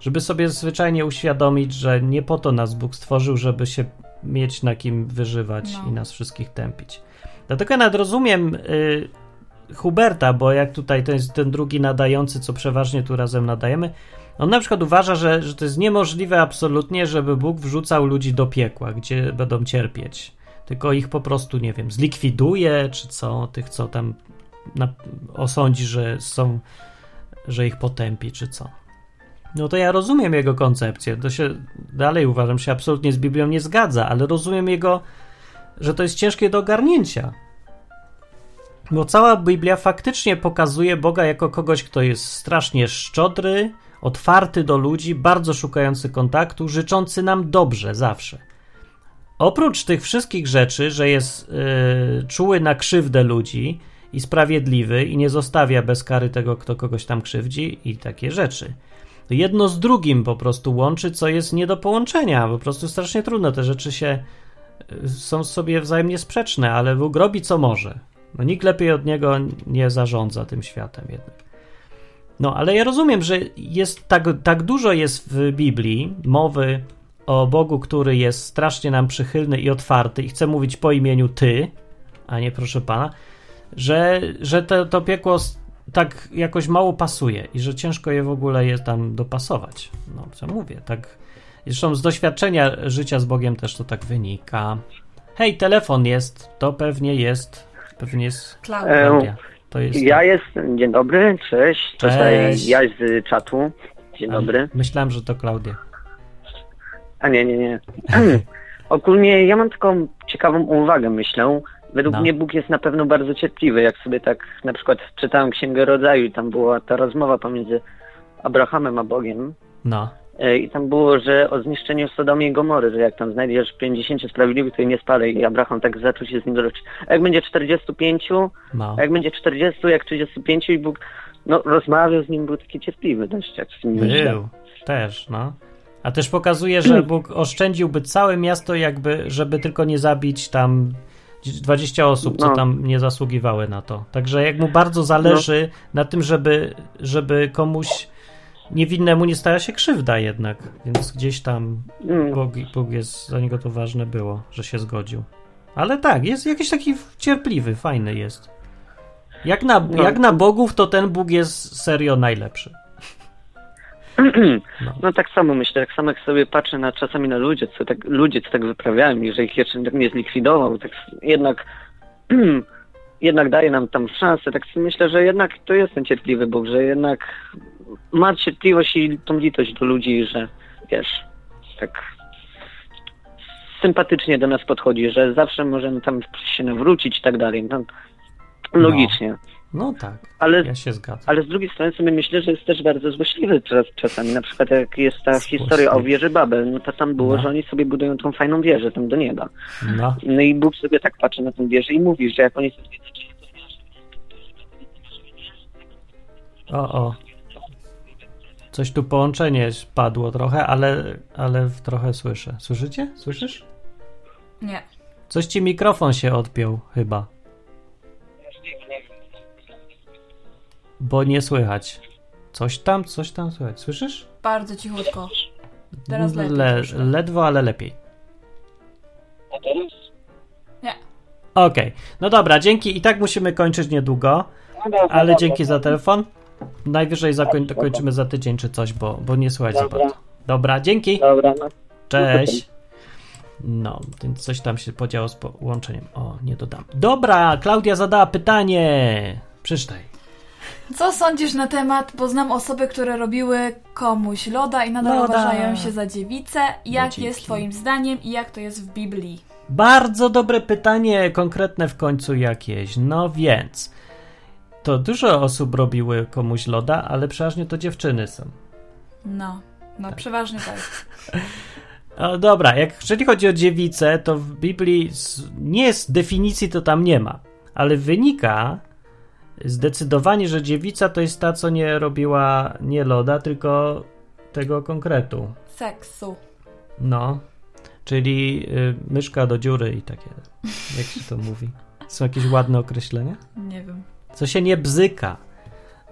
Żeby sobie zwyczajnie uświadomić, że nie po to nas Bóg stworzył, żeby się mieć na kim wyżywać No. i nas wszystkich tępić. Dlatego ja nawet rozumiem y, Huberta, bo jak tutaj to jest ten drugi nadający, co przeważnie tu razem nadajemy, on na przykład uważa, że, że to jest niemożliwe absolutnie, żeby Bóg wrzucał ludzi do piekła, gdzie będą cierpieć. Tylko ich po prostu, nie wiem, zlikwiduje, czy co, tych, co tam na, osądzi, że są, że ich potępi, czy co. No to ja rozumiem jego koncepcję. To się dalej uważam, się absolutnie z Biblią nie zgadza, ale rozumiem jego, że to jest ciężkie do ogarnięcia. Bo cała Biblia faktycznie pokazuje Boga jako kogoś, kto jest strasznie szczodry, otwarty do ludzi, bardzo szukający kontaktu, życzący nam dobrze zawsze. Oprócz tych wszystkich rzeczy, że jest yy, czuły na krzywdę ludzi i sprawiedliwy i nie zostawia bez kary tego, kto kogoś tam krzywdzi i takie rzeczy. Jedno z drugim po prostu łączy, co jest nie do połączenia. Po prostu strasznie trudno. Te rzeczy się y, są sobie wzajemnie sprzeczne, ale Bóg robi co może. No, nikt lepiej od niego nie zarządza tym światem jednak. No, ale ja rozumiem, że jest tak, tak dużo jest w Biblii mowy o Bogu, który jest strasznie nam przychylny i otwarty i chce mówić po imieniu ty, a nie proszę pana, że, że to, to piekło tak jakoś mało pasuje i że ciężko je w ogóle jest tam dopasować. No, co mówię, tak. Zresztą z doświadczenia życia z Bogiem też to tak wynika. Hej, telefon jest, to pewnie jest, pewnie jest Klaudia. Klaudia. To jest Ja jestem, dzień dobry, cześć. Tutaj Cześć. ja z czatu. Dzień Ale dobry. Myślałem, że to Klaudia. A nie, nie, nie. [clears throat] Ogólnie ja mam taką ciekawą uwagę, myślę. Według No. mnie Bóg jest na pewno bardzo cierpliwy. Jak sobie tak na przykład czytałem Księgę Rodzaju i tam była ta rozmowa pomiędzy Abrahamem a Bogiem. No, E, I tam było, że o zniszczeniu Sodomy i Gomory, że jak tam znajdziesz 50 sprawiedliwych, to nie spalej. I Abraham tak zaczął się z nim doroczyć. A jak będzie 45, no. a jak będzie 40, jak 35 i Bóg no, rozmawiał z nim, był taki cierpliwy dość, jak z nim. Był, też, no. A też pokazuje, że Bóg oszczędziłby całe miasto, jakby, żeby tylko nie zabić tam 20 osób, co No. tam nie zasługiwały na to. Także jak mu bardzo zależy No. na tym, żeby, żeby komuś niewinnemu nie stała się krzywda jednak, więc gdzieś tam Mm. Bóg, Bóg jest, za niego to ważne było, że się zgodził. Ale tak, jest jakiś taki cierpliwy, fajny jest. Jak na, No. jak na bogów, to ten Bóg jest serio najlepszy. No. [clears throat] No tak samo myślę, tak samo jak sobie patrzę na czasami na ludzie, co tak, ludzie, co tak wyprawiają i że ich jeszcze nie zlikwidował, tak jednak [clears throat] jednak daje nam tam szansę, tak myślę, że jednak to jest ten cierpliwy Bóg, że jednak ma cierpliwość i tą litość do ludzi, że wiesz, tak sympatycznie do nas podchodzi, że zawsze możemy tam się nawrócić i tak dalej. No, logicznie. No tak, Ale ja się zgadzam. ale z drugiej strony sobie myślę, że jest też bardzo złośliwy czas, czasami. Na przykład jak jest ta Złośliwy. historia o wieży Babel, no to tam było, No. że oni sobie budują tą fajną wieżę tam do nieba. No, No i Bóg sobie tak patrzy na tę wieżę i mówi, że jak oni sobie o, o. Coś tu połączenie padło trochę, ale, ale trochę słyszę. Słyszycie? Słyszysz? Nie. Coś ci mikrofon się odpiął chyba. Bo nie słychać. Coś tam, coś tam słychać. Słyszysz? Bardzo cichutko. Teraz lepiej Le, ledwo, ale lepiej. Nie. Okej, no dobra, dzięki. I tak musimy kończyć niedługo, ale dzięki za telefon. Najwyżej zakoń, kończymy za tydzień czy coś, bo, bo nie słychać za Dobra. bardzo. Dobra, dzięki. Dobra, no. Cześć. No, więc coś tam się podziało z połączeniem. O, nie dodam. Dobra, Klaudia zadała pytanie. Przeczytaj. Co sądzisz na temat, bo znam osoby, które robiły komuś loda i nadal Loda. uważają się za dziewicę. Jak dzięki. jest twoim zdaniem i jak to jest w Biblii? Bardzo dobre pytanie, konkretne w końcu jakieś. No więc, to dużo osób robiły komuś loda, ale przeważnie to dziewczyny są. No, no przeważnie tak. [laughs] O, dobra, jak jeżeli chodzi o dziewicę, to w Biblii z, nie z definicji to tam nie ma, ale wynika zdecydowanie, że dziewica to jest ta, co nie robiła nie loda, tylko tego konkretu. Seksu. No, czyli y, myszka do dziury i takie, jak się to mówi. Są jakieś ładne określenia? Nie wiem. Co się nie bzyka.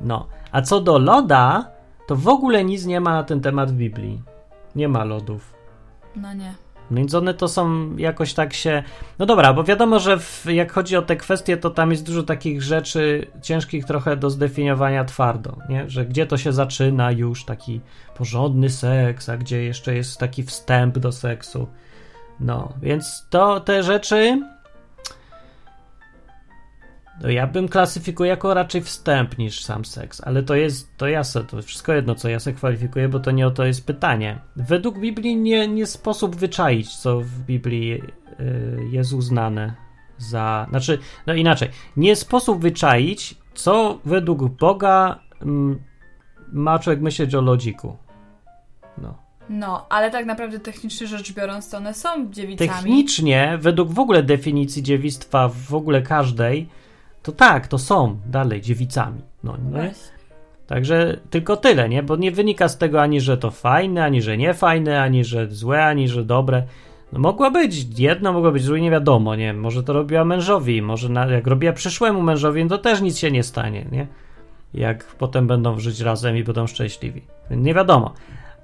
No, a co do loda, to w ogóle nic nie ma na ten temat w Biblii. Nie ma lodów. No nie. No Więc one to są jakoś tak się. No dobra, bo wiadomo, że w, jak chodzi o te kwestie, to tam jest dużo takich rzeczy ciężkich trochę do zdefiniowania twardo, nie? Że gdzie to się zaczyna już taki porządny seks, a gdzie jeszcze jest taki wstęp do seksu. No, więc to te rzeczy. No ja bym klasyfikuję jako raczej wstęp niż sam seks, ale to jest, to ja se, to wszystko jedno, co ja se kwalifikuję, bo to nie o to jest pytanie. Według Biblii nie, nie sposób wyczaić, co w Biblii y, jest uznane za, znaczy, no inaczej, nie sposób wyczaić, co według Boga mm, ma człowiek myśleć o lodziku. No. No, ale tak naprawdę technicznie rzecz biorąc, to one są dziewicami. Technicznie, według w ogóle definicji dziewictwa, w ogóle każdej, to tak, to są dalej dziewicami. No, nie? Także tylko tyle, nie? Bo nie wynika z tego ani, że to fajne, ani, że nie fajne, ani, że złe, ani, że dobre. No mogła być jedno, mogło być drugie, nie wiadomo, nie? Może to robiła mężowi, może na, jak robiła przyszłemu mężowi, no to też nic się nie stanie, nie? Jak potem będą żyć razem i będą szczęśliwi. Nie wiadomo.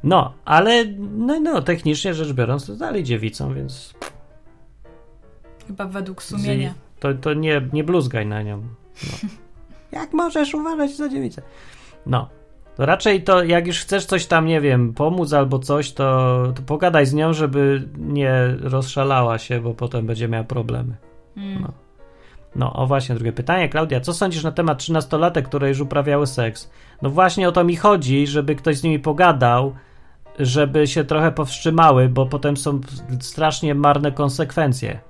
No, ale no, no, technicznie rzecz biorąc, to dalej dziewicą, więc Chyba według sumienia. To, to nie, nie bluzgaj na nią. No. jak możesz uważać za dziewicę? No. To raczej to, jak już chcesz coś tam, nie wiem, pomóc albo coś, to, to pogadaj z nią, żeby nie rozszalała się, bo potem będzie miała problemy. Mm. No. No, o właśnie, drugie pytanie. Klaudia, co sądzisz na temat 13-latek, które już uprawiały seks? No właśnie o to mi chodzi, żeby ktoś z nimi pogadał, żeby się trochę powstrzymały, bo potem są strasznie marne konsekwencje.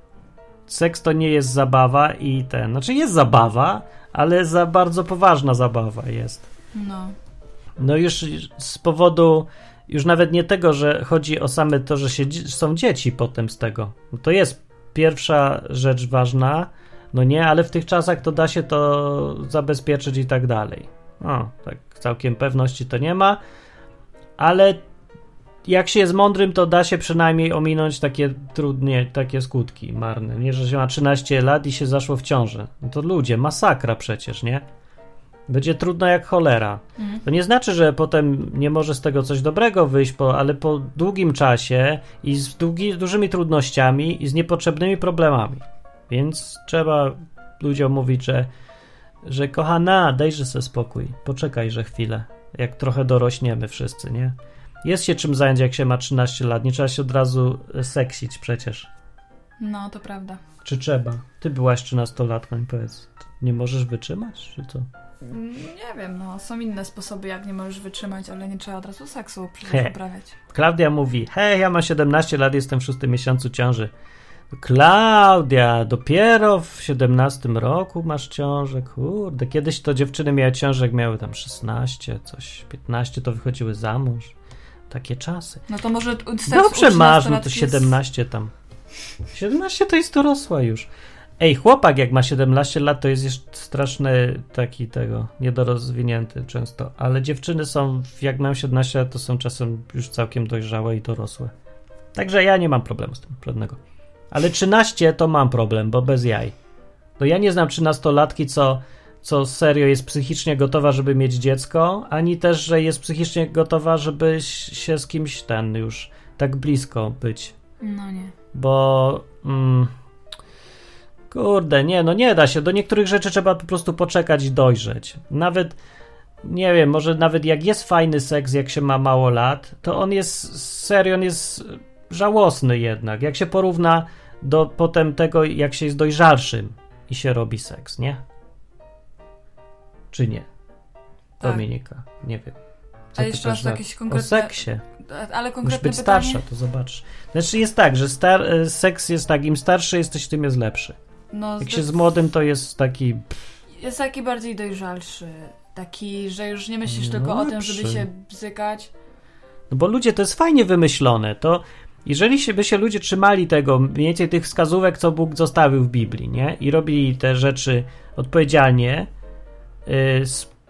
Seks to nie jest zabawa i ten, znaczy jest zabawa, ale za bardzo poważna zabawa jest. No. No już z powodu już nawet nie tego, że chodzi o same to, że się, są dzieci potem z tego. No to jest pierwsza rzecz ważna, no nie, ale w tych czasach to da się to zabezpieczyć i tak dalej. O, tak całkiem pewności to nie ma, ale jak się jest mądrym, to da się przynajmniej ominąć takie trudnie, takie skutki marne. Nie, że się ma 13 lat i się zaszło w ciąży. No to ludzie, masakra przecież, nie? Będzie trudno jak cholera. To nie znaczy, że potem nie może z tego coś dobrego wyjść, po, ale po długim czasie i z długi, dużymi trudnościami i z niepotrzebnymi problemami. Więc trzeba ludziom mówić, że, że kochana, dajże sobie spokój, poczekaj, że chwilę, jak trochę dorośniemy wszyscy, nie? Jest się czym zająć, jak się ma 13 lat, nie trzeba się od razu seksić przecież. No, to prawda. Czy trzeba? Ty byłaś 13-latką i powiedz, nie możesz wytrzymać, czy co? Mm, Nie wiem, no. Są inne sposoby, jak nie możesz wytrzymać, ale nie trzeba od razu seksu [laughs] przecież uprawiać. Klaudia mówi: Hej, ja mam 17 lat, jestem w szóstym miesiącu ciąży. Klaudia, dopiero w 17 roku masz ciążę, kurde. Kiedyś to dziewczyny miały ciążę, jak miały tam 16, coś, 15, to wychodziły za mąż. Takie czasy. No to może Dobrze masz, no to 13-latki jest- 17 tam. 17 to jest dorosła już. Ej, chłopak jak ma 17 lat, to jest jeszcze straszny taki tego, niedorozwinięty często. Ale dziewczyny są, jak mają 17 lat, to są czasem już całkiem dojrzałe i dorosłe. Także ja nie mam problemu z tym, żadnego. Ale 13 to mam problem, bo bez jaj. No ja nie znam 13-latki, co, co serio jest psychicznie gotowa, żeby mieć dziecko, ani też, że jest psychicznie gotowa, żeby się z kimś ten już tak blisko być. No nie. Bo. Mm, kurde, nie, no nie da się. Do niektórych rzeczy trzeba po prostu poczekać i dojrzeć. Nawet. Nie wiem, może nawet jak jest fajny seks, jak się ma mało lat, to on jest serio, on jest żałosny jednak. Jak się porówna do potem tego, jak się jest dojrzalszym i się robi seks, nie? Czy nie? Tak. Dominika, nie wiem. Co A jeszcze na- jakieś O konkretne... seksie. Ale Musisz konkretne być pytanie? starsza, to zobacz. Znaczy jest tak, że star, e, seks jest tak, im starszy jesteś, tym jest lepszy. No, Jak zde- się z młodym, to jest taki... Jest taki bardziej dojrzalszy. Taki, że już nie myślisz No tylko o tym, żeby lepszy. się bzykać. No bo ludzie, to jest fajnie wymyślone, to jeżeli się, by się ludzie trzymali tego, mniej więcej tych wskazówek, co Bóg zostawił w Biblii, nie? I robili te rzeczy odpowiedzialnie,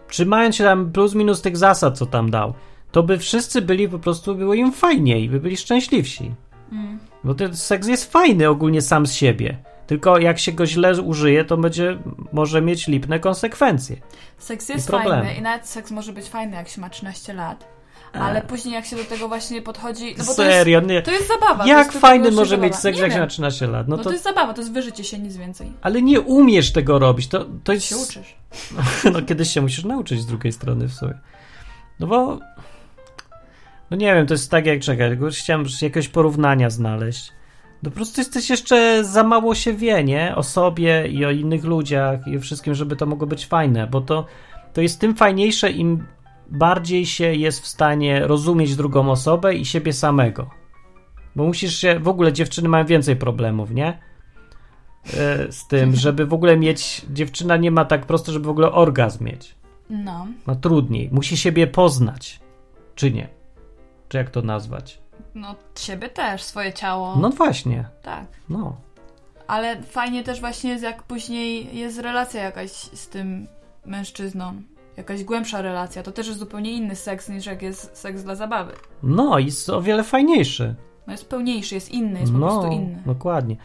trzymając się tam plus minus tych zasad, co tam dał, to by wszyscy byli po prostu, było im fajniej, by byli szczęśliwsi. Mm. Bo ten seks jest fajny ogólnie sam z siebie. Tylko jak się go źle użyje, to będzie, może mieć lipne konsekwencje. Seks jest problemy. fajny i nawet seks może być fajny, jak się ma 13 lat. Ale później jak się do tego właśnie podchodzi... No bo to jest, Serio, nie. to jest zabawa. Jak jest fajny może mieć seks, Nie jak się ma 13 lat? No No to, to jest zabawa, to jest wyżycie się, nic więcej. Ale nie umiesz tego robić. To, to jest. Się uczysz. [laughs] No kiedyś się musisz nauczyć z drugiej strony w sobie. No bo. No nie wiem, to jest tak jak czekaj, tylko chciałem jakiegoś porównania znaleźć. No po prostu jesteś jeszcze za mało się wie, nie? O sobie i o innych ludziach i o wszystkim, żeby to mogło być fajne, bo to, to jest tym fajniejsze, im bardziej się jest w stanie rozumieć drugą osobę i siebie samego. Bo musisz się, w ogóle dziewczyny mają więcej problemów, nie? E, Z tym, żeby w ogóle mieć, dziewczyna nie ma tak prosto, żeby w ogóle orgazm mieć. No. Ma trudniej. Musi siebie poznać. Czy nie? Czy jak to nazwać? No, siebie też, swoje ciało. No właśnie. Tak. No. Ale fajnie też właśnie jak później jest relacja jakaś z tym mężczyzną. Jakaś głębsza relacja. To też jest zupełnie inny seks niż jak jest seks dla zabawy. No i jest o wiele fajniejszy. No jest pełniejszy, jest inny, jest po no, prostu inny. dokładnie.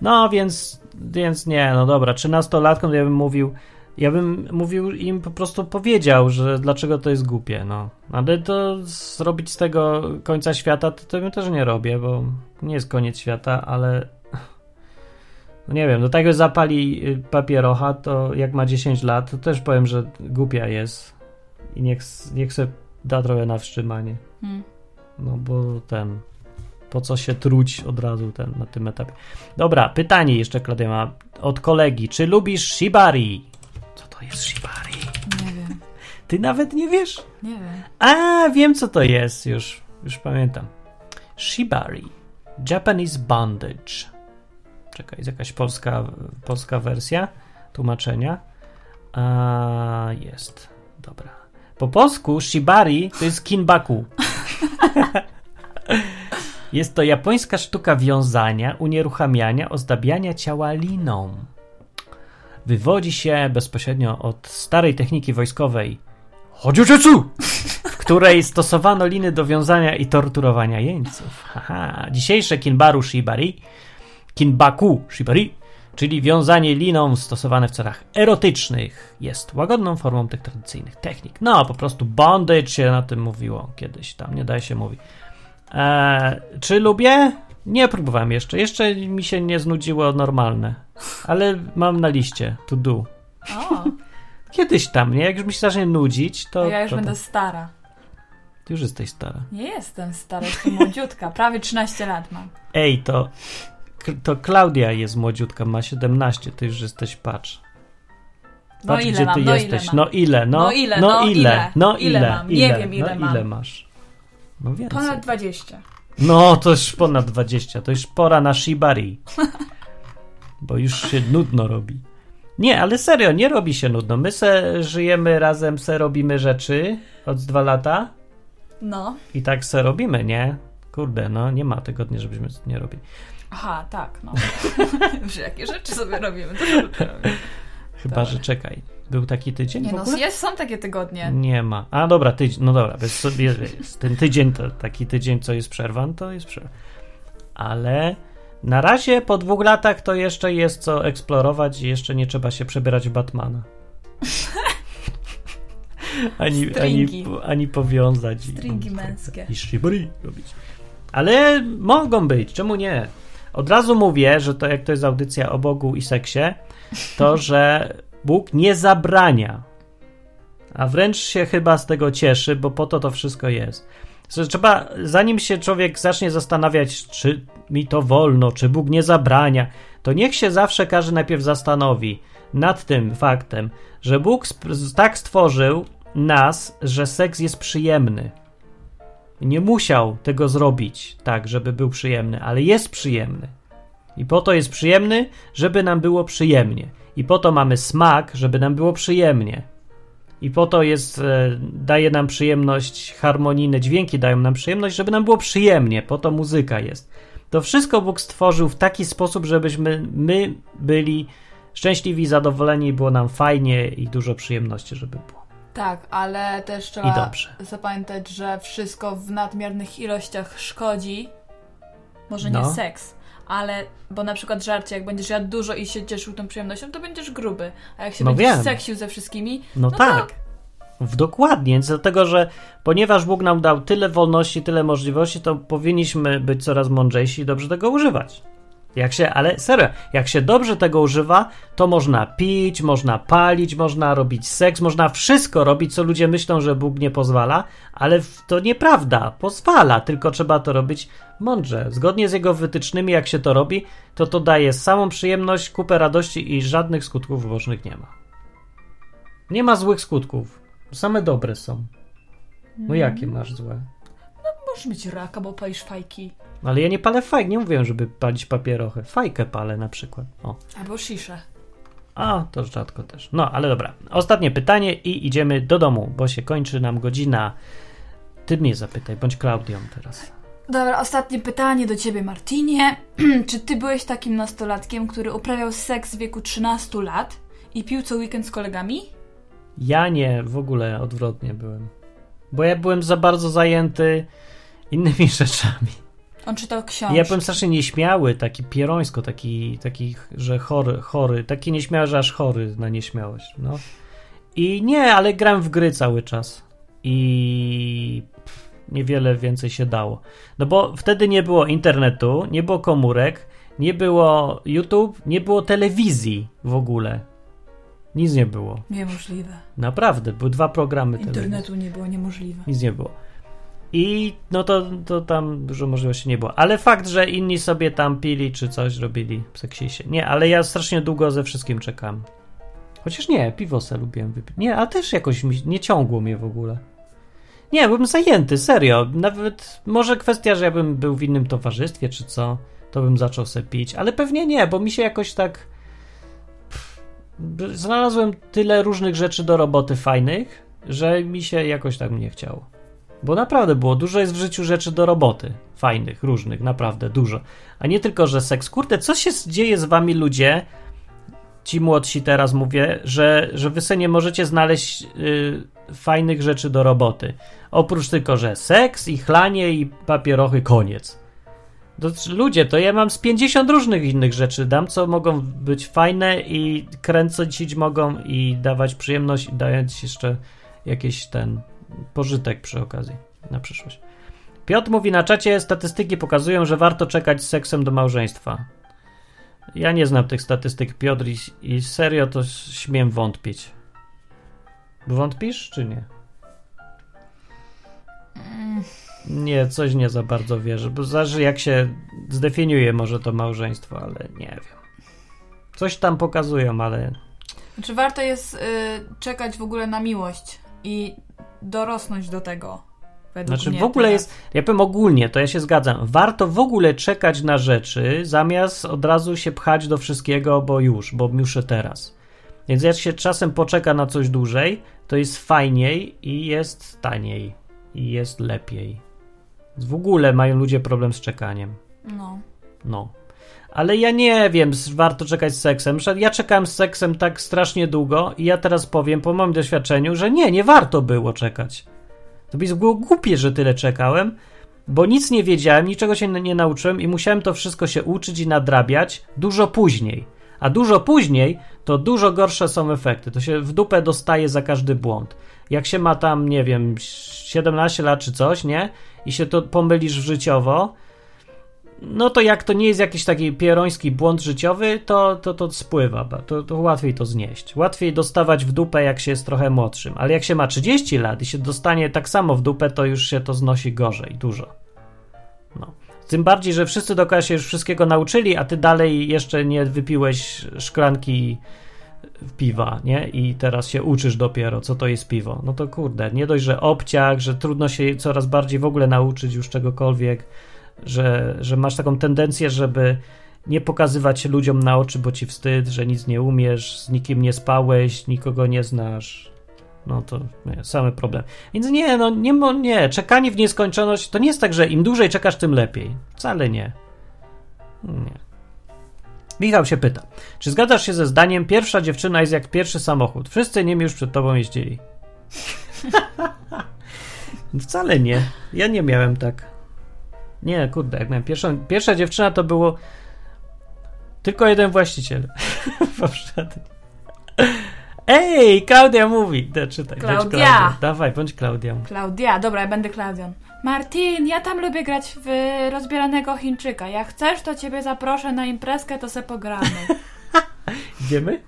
No więc, więc nie, no dobra, 13-latką to ja bym mówił, ja bym mówił im po prostu powiedział, że dlaczego to jest głupie, no. Ale to zrobić z tego końca świata, to, to bym też nie robię, bo nie jest koniec świata, ale no nie wiem, do tego zapali y, papierocha, to jak ma 10 lat, to też powiem, że głupia jest i niech, niech se da trochę na wstrzymanie. Hmm. No bo ten. Po co się truć od razu ten, na tym etapie? Dobra, pytanie jeszcze, Klaudia ma od kolegi. Czy lubisz shibari? Co to jest shibari? Nie wiem, Ty nawet nie wiesz? nie wiem. A, wiem co to jest, już, już pamiętam. Shibari. Japanese bondage. Czekaj, jest jakaś polska, polska wersja tłumaczenia. A, jest. Dobra. Po polsku shibari to jest kinbaku. [laughs] jest to japońska sztuka wiązania, unieruchamiania, ozdabiania ciała liną. Wywodzi się bezpośrednio od starej techniki wojskowej Hojujutsu, w której stosowano liny do wiązania i torturowania jeńców. Haha. Dzisiejsze kinbaru shibari, kinbaku shibari, czyli wiązanie liną stosowane w celach erotycznych, jest łagodną formą tych tradycyjnych technik. No, po prostu bondage się na tym mówiło kiedyś tam, nie daje się mówić. Eee, czy lubię? Nie próbowałem jeszcze. Jeszcze mi się nie znudziło normalne, ale mam na liście to do. O, Kiedyś tam, nie? Jak już mi się zacznie nudzić, to. to ja już to, będę to, stara. Ty już jesteś stara. Nie jestem stara, jestem młodziutka. Prawie 13 lat mam. Ej, to. To Klaudia jest młodziutka, ma 17, ty już jesteś, patrz. No Patrz, ile gdzie mam, ty no jesteś. ile. No ile, no, No ile, no no ile, ile? no Ile ile, mam? Nie wiem, ile no mam. ile masz. No więcej. Ponad 20. No, to już ponad 20, to już pora na shibari. [laughs] Bo już się nudno robi. Nie, ale serio, nie robi się nudno. My se żyjemy razem, se robimy rzeczy od dwa lata No. i tak se robimy, nie? Kurde, no nie ma tygodnia, żebyśmy nie robili. Aha, tak, no. [laughs] Że jakie rzeczy sobie robimy, to robimy. Chyba, Dobra. że czekaj. Był taki tydzień Nie no, jest, są takie tygodnie. Nie ma. A dobra, tydzień. No dobra, bez, jest, jest. ten tydzień, to, taki tydzień, co jest przerwan, to jest przerwa. Ale na razie po dwóch latach to jeszcze jest co eksplorować i jeszcze nie trzeba się przebierać w Batmana. [laughs] ani, ani, Stringi. ani powiązać. i- Stringi męskie. I robić. Ale mogą być, czemu nie? Od razu mówię, że to jak to jest audycja o Bogu i seksie, to [laughs] że Bóg nie zabrania, a wręcz się chyba z tego cieszy, bo po to to wszystko jest. Trzeba, zanim się człowiek zacznie zastanawiać, czy mi to wolno, czy Bóg nie zabrania, to niech się zawsze każdy najpierw zastanowi nad tym faktem, że Bóg tak stworzył nas, że seks jest przyjemny. Nie musiał tego zrobić tak, żeby był przyjemny, ale jest przyjemny. I po to jest przyjemny, żeby nam było przyjemnie. I po to mamy smak, żeby nam było przyjemnie. I po to jest, e, daje nam przyjemność, harmonijne dźwięki dają nam przyjemność, żeby nam było przyjemnie. Po to muzyka jest. To wszystko Bóg stworzył w taki sposób, żebyśmy my byli szczęśliwi, zadowoleni, było nam fajnie i dużo przyjemności, żeby było. Tak, ale też trzeba zapamiętać, że wszystko w nadmiernych ilościach szkodzi. Może No. nie seks, ale bo na przykład żarcie, jak będziesz jadł dużo i się cieszył tą przyjemnością, to będziesz gruby. A jak się No będziesz wiem. seksił ze wszystkimi, No, no tak. to W dokładnie, dlatego że ponieważ Bóg nam dał tyle wolności, tyle możliwości, to powinniśmy być coraz mądrzejsi i dobrze tego używać. Jak się, ale serio, jak się dobrze tego używa, to można pić, można palić, można robić seks, można wszystko robić, co ludzie myślą, że Bóg nie pozwala, ale to nieprawda, pozwala, tylko trzeba to robić mądrze. Zgodnie z jego wytycznymi, jak się to robi, to to daje samą przyjemność, kupę radości i żadnych skutków ubocznych nie ma. Nie ma złych skutków. Same dobre są. No jakie masz złe? możesz mieć raka, bo palisz fajki. Ale ja nie palę fajk, nie mówiłem, żeby palić papierochę. Fajkę palę na przykład. O. Albo sziszę. A, to rzadko też. No, ale dobra. Ostatnie pytanie i idziemy do domu, bo się kończy nam godzina. Ty mnie zapytaj, bądź Klaudią teraz. Dobra, ostatnie pytanie do ciebie, Martinie. [clears throat] Czy ty byłeś takim nastolatkiem, który uprawiał seks w wieku 13 lat i pił co weekend z kolegami? Ja nie, w ogóle odwrotnie byłem. Bo ja byłem za bardzo zajęty innymi [laughs] rzeczami. On czytał książki. ja byłem strasznie nieśmiały, taki pierońsko, taki, taki że chory, chory, taki nieśmiały, że aż chory na nieśmiałość, no. I nie, ale gram w gry cały czas. I niewiele więcej się dało. No bo wtedy nie było internetu, nie było komórek, nie było YouTube, nie było telewizji w ogóle. Nic nie było. Niemożliwe. Naprawdę, były dwa programy. Internetu nie było niemożliwe. Nic nie było. I no to, to tam dużo możliwości nie było. Ale fakt, że inni sobie tam pili czy coś robili w seksisie. Nie, ale ja strasznie długo ze wszystkim czekam. Chociaż nie, piwo se lubiłem wypić. Nie, ale też jakoś mi, nie ciągło mnie w ogóle. Nie, byłem zajęty, serio. Nawet może kwestia, że ja bym był w innym towarzystwie czy co, to bym zaczął se pić. Ale pewnie nie, bo mi się jakoś tak... Pff, Znalazłem tyle różnych rzeczy do roboty fajnych, że mi się jakoś tak nie chciało. Bo naprawdę było, dużo jest w życiu rzeczy do roboty. Fajnych, różnych, naprawdę dużo. A nie tylko, że seks. Kurde, co się dzieje z wami ludzie, ci młodsi teraz mówię, że, że wy sobie nie możecie znaleźć y, fajnych rzeczy do roboty. Oprócz tylko, że seks i chlanie i papierochy, koniec. Ludzie, to ja mam z 50 różnych innych rzeczy dam, co mogą być fajne i kręcić mogą i dawać przyjemność dając jeszcze jakiś ten pożytek przy okazji na przyszłość. Piotr mówi na czacie, statystyki pokazują, że warto czekać z seksem do małżeństwa. Ja nie znam tych statystyk, Piotr, i, i serio to śmiem wątpić. Wątpisz, czy nie? Nie, coś nie za bardzo wierzę, bo zależy jak się zdefiniuje może to małżeństwo, ale nie wiem. Coś tam pokazują, ale Znaczy warto jest y, czekać w ogóle na miłość i dorosnąć do tego. Znaczy w ogóle teraz. jest, ja powiem ogólnie, to ja się zgadzam, warto w ogóle czekać na rzeczy, zamiast od razu się pchać do wszystkiego, bo już, bo muszę teraz. Więc jak się czasem poczeka na coś dłużej, to jest fajniej i jest taniej i jest lepiej. W ogóle mają ludzie problem z czekaniem. No. No. Ale ja nie wiem, warto czekać z seksem. Ja czekałem z seksem tak strasznie długo i ja teraz powiem po moim doświadczeniu, że nie, nie warto było czekać. To by było głupie, że tyle czekałem, bo nic nie wiedziałem, niczego się nie nauczyłem i musiałem to wszystko się uczyć i nadrabiać dużo później. A dużo później to dużo gorsze są efekty. To się w dupę dostaje za każdy błąd. Jak się ma tam, nie wiem, 17 lat czy coś, nie? I się to pomylisz życiowo, no to jak to nie jest jakiś taki pieroński błąd życiowy, to to, to spływa, to, to łatwiej to znieść. Łatwiej dostawać w dupę, jak się jest trochę młodszym, ale jak się ma 30 lat i się dostanie tak samo w dupę, to już się to znosi gorzej, dużo. No. Tym bardziej, że wszyscy dookoła się już wszystkiego nauczyli, a ty dalej jeszcze nie wypiłeś szklanki piwa, nie? I teraz się uczysz dopiero, co to jest piwo. No to kurde, nie dość, że obciach, że trudno się coraz bardziej w ogóle nauczyć już czegokolwiek, że, że masz taką tendencję, żeby nie pokazywać się ludziom na oczy, bo ci wstyd, że nic nie umiesz, z nikim nie spałeś, nikogo nie znasz. No to nie, same problem. Więc nie, no nie, nie, czekanie w nieskończoność to nie jest tak, że im dłużej czekasz, tym lepiej. Wcale nie. Nie. Michał się pyta, czy zgadzasz się ze zdaniem, pierwsza dziewczyna jest jak pierwszy samochód. Wszyscy nimi już przed tobą jeździli. [laughs] Wcale nie. Ja nie miałem tak. Nie, kurde, jak miałem pierwszą, pierwsza dziewczyna to było tylko jeden właściciel. [laughs] Poprzedni. Ej, Klaudia mówi. Da, czytaj, bądź Klaudia. Klaudia. Dawaj, bądź Klaudią. Klaudia, dobra, ja będę Klaudią. Martin, ja tam lubię grać w rozbieranego Chińczyka. Jak chcesz, to ciebie zaproszę na imprezkę, to se pogramy. [laughs] Idziemy?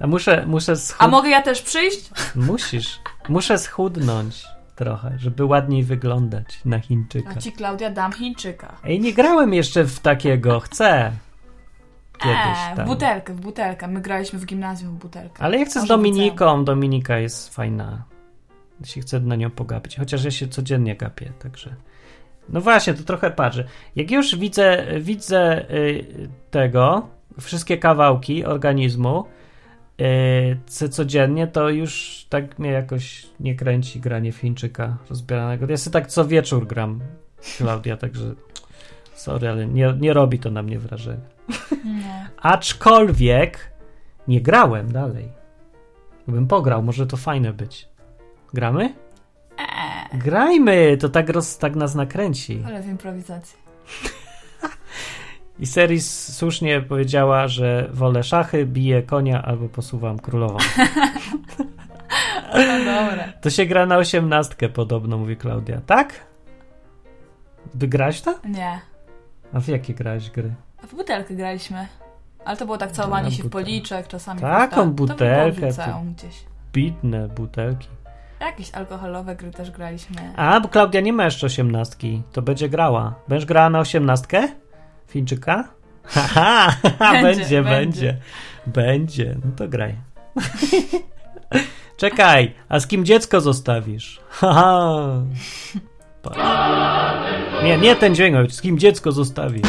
A muszę, muszę A schud... mogę ja też przyjść? Musisz. Muszę schudnąć trochę, żeby ładniej wyglądać na Chińczyka. A ci Klaudia dam Chińczyka. Ej, nie grałem jeszcze w takiego. Chcę. Kiedyś Eee, w tam. butelkę, w butelkę. My graliśmy w gimnazjum w butelkę. Ale ja chcę z Dominiką. Dominika jest fajna. Jeśli chcę na nią pogapić. Chociaż ja się codziennie gapię, także. No właśnie, to trochę patrzę. Jak już widzę, widzę y, tego, wszystkie kawałki organizmu y, co- codziennie, to już tak mnie jakoś nie kręci granie w Chińczyka rozbieranego. Ja sobie tak co wieczór gram, Klaudia, także sorry, ale nie, nie robi to na mnie wrażenia. Nie. Aczkolwiek nie grałem dalej. Bym pograł, może to fajne być. Gramy? Eee, Grajmy, to tak, roz, tak nas nakręci. ale w improwizacji. [laughs] I Seris słusznie powiedziała, że wolę szachy, biję konia albo posuwam królową. [laughs] No dobra. To się gra na osiemnastkę podobno, mówi Klaudia. Tak? Wygrać to? Nie. A w jakie grałeś gry? A w butelkę graliśmy. Ale to było tak całowanie się w policzek, czasami. Taką tak, butelkę, To liceum gdzieś. Bitne butelki. Jakieś alkoholowe gry też graliśmy. A, bo Klaudia nie ma jeszcze osiemnastki. To będzie grała. Będziesz grała na osiemnastkę? Fińczyka? Haha, będzie, będzie, Będzie, będzie. No to graj. Czekaj, a z kim dziecko zostawisz? Haha. Patrz. Nie, nie ten dźwięk, z kim dziecko zostawisz?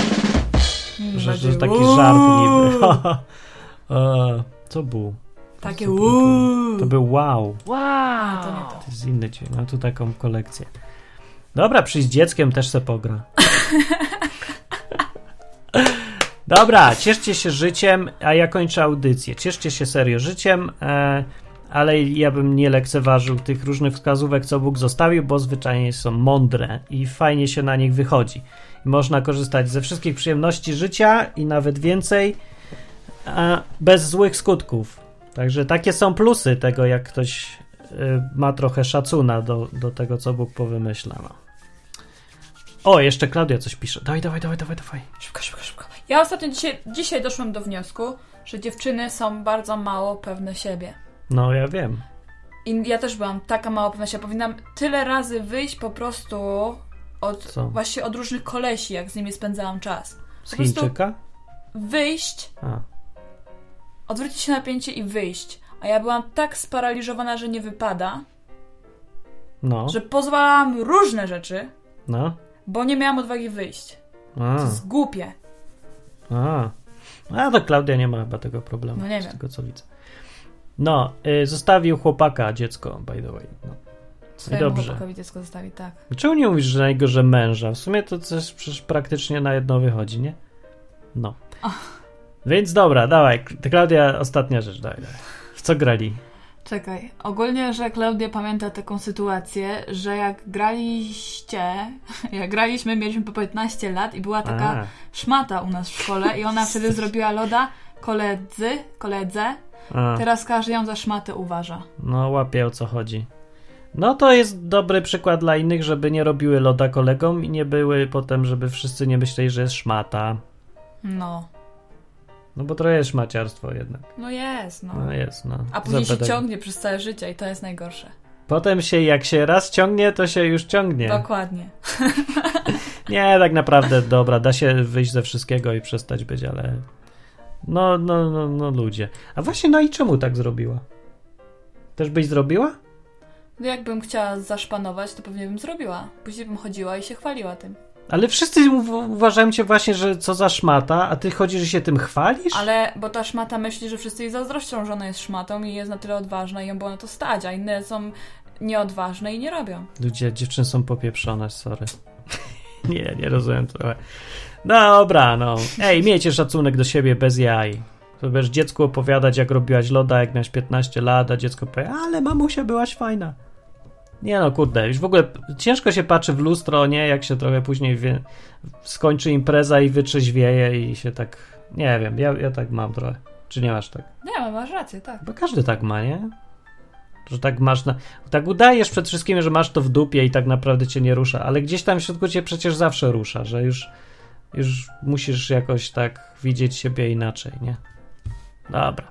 Że, że taki żart niby. E, Co był? Takie Co to było? To był wow. A, to nie to. To jest inny dźwięk. Mam tu taką kolekcję. Dobra, przyjść z dzieckiem też se pogra. [laughs] Dobra, cieszcie się życiem, a ja kończę audycję. Cieszcie się serio życiem, e, ale ja bym nie lekceważył tych różnych wskazówek, co Bóg zostawił, bo zwyczajnie są mądre i fajnie się na nich wychodzi. Można korzystać ze wszystkich przyjemności życia i nawet więcej, bez złych skutków. Także takie są plusy tego, jak ktoś y, ma trochę szacuna do, do tego, co Bóg powymyśla. No. O, jeszcze Klaudia coś pisze. Dawaj, dawaj, dawaj, dawaj, dawaj. Szybko, szybko, szybko. Ja ostatnio dzisiaj, dzisiaj doszłam do wniosku, że dziewczyny są bardzo mało pewne siebie. No, ja wiem. I ja też byłam taka mało pewna siebie. Powinnam tyle razy wyjść po prostu od Co? właśnie od różnych kolesi, jak z nimi spędzałam czas. Z Chińczyka? Wyjść, A, odwrócić się napięcie i wyjść. A ja byłam tak sparaliżowana, że nie wypada, no, że pozwalałam różne rzeczy, no. Bo nie miałam odwagi wyjść. A, To jest głupie. a. A, to Klaudia nie ma chyba tego problemu. No nie z wiem. tego, co widzę. No, y, zostawił chłopaka dziecko, by the way. No. Swojemu dobrze. chłopakowi dziecko zostawi, tak. Czemu nie mówisz, że na jego, że męża? W sumie to coś przecież praktycznie na jedno wychodzi, nie? No. Więc dobra, dawaj. Klaudia, ostatnia rzecz, dawaj, dawaj. W co grali? Czekaj, ogólnie, że Klaudia pamięta taką sytuację, że jak graliście, [laughs] jak graliśmy, mieliśmy po 15 lat i była taka A, szmata u nas w szkole i ona wtedy [laughs] zrobiła loda koledzy, koledze, a, teraz każdy ją za szmatę uważa. no łapie o co chodzi. No to jest dobry przykład dla innych, żeby nie robiły loda kolegom i nie były potem, żeby wszyscy nie myśleli, że jest szmata. No, No bo trochę jest szmaciarstwo jednak. no jest, no. No jest, no. A później się Zapedag- ciągnie przez całe życie i to jest najgorsze. Potem się, jak się raz ciągnie, to się już ciągnie. Dokładnie. [laughs] Nie, tak naprawdę, dobra, da się wyjść ze wszystkiego i przestać być, ale... No, no, no, no ludzie. A właśnie, no i czemu tak zrobiła? Też byś zrobiła? No jakbym chciała zaszpanować, to pewnie bym zrobiła. Później bym chodziła i się chwaliła tym. Ale wszyscy uważają cię właśnie, że co za szmata, a ty chodzisz i się tym chwalisz? Ale, bo ta szmata myśli, że wszyscy jej zazdroszczą, że ona jest szmatą i jest na tyle odważna i ją było na to stać, a inne są nieodważne i nie robią. Ludzie, dziewczyny są popieprzone, sorry. [laughs] nie, nie rozumiem trochę. Dobra, no. Ej, miejcie szacunek do siebie bez jaj. To będziesz dziecku opowiadać, jak robiłaś loda, jak miałeś 15 lat, a dziecko powie, ale mamusia, byłaś fajna. Nie no, kurde, już w ogóle ciężko się patrzy w lustro, nie? Jak się trochę później wie, skończy impreza i wytrzeźwieje i się tak... Nie wiem, ja, ja tak mam trochę. Czy nie masz tak? Nie, masz rację, tak. Bo każdy tak ma, nie? Że tak masz na... Tak udajesz przed wszystkim, że masz to w dupie i tak naprawdę cię nie rusza, ale gdzieś tam w środku cię przecież zawsze rusza, że już, już musisz jakoś tak widzieć siebie inaczej, nie? Dobra.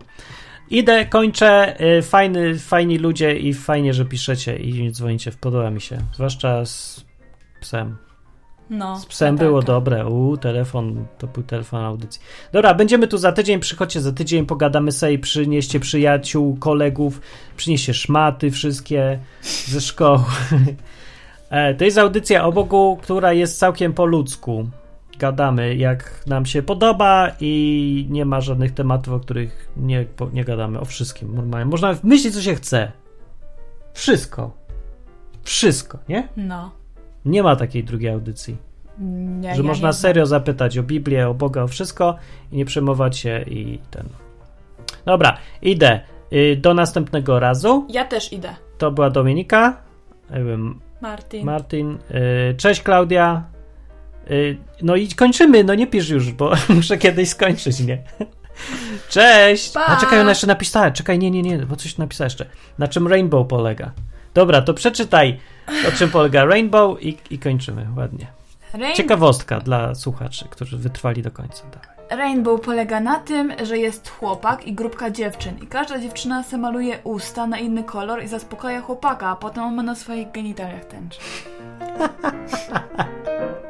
Idę, kończę. Y, Fajny, fajni ludzie i fajnie, że piszecie i dzwonicie. Podoba mi się. Zwłaszcza z psem. No. Z psem latarka. było dobre. U, telefon, to był telefon audycji. Dobra, będziemy tu za tydzień, przychodźcie za tydzień, pogadamy sobie, przynieście przyjaciół, kolegów, przynieście szmaty wszystkie ze szkoły. [laughs] E, To jest audycja o Bogu, która jest całkiem po ludzku. Gadamy jak nam się podoba i nie ma żadnych tematów, o których nie, nie gadamy. O wszystkim normalnie. Można myśleć, co się chce. Wszystko. Wszystko, nie? No. Nie ma takiej drugiej audycji Nie, że ja można serio zapytać o Biblię, o Boga, o wszystko i nie przejmować się i ten. Dobra, idę. Y, Do następnego razu. Ja też idę. To była Dominika. Martin. Martin. y, Cześć Klaudia. Y, No i kończymy, no nie pisz już, bo [laughs] muszę kiedyś skończyć, nie? [laughs] Cześć! Pa! A czekaj, ona jeszcze napisała. Czekaj, nie, nie, nie, bo coś napisała jeszcze. Na czym Rainbow polega? Dobra, to przeczytaj, na czym polega Rainbow i, i kończymy ładnie. Rain- Ciekawostka dla słuchaczy, którzy wytrwali do końca. Dawaj. Rainbow polega na tym, że jest chłopak i grupka dziewczyn. I każda dziewczyna se maluje usta na inny kolor i zaspokaja chłopaka, a potem on ma na swoich genitaliach tęczę. [laughs]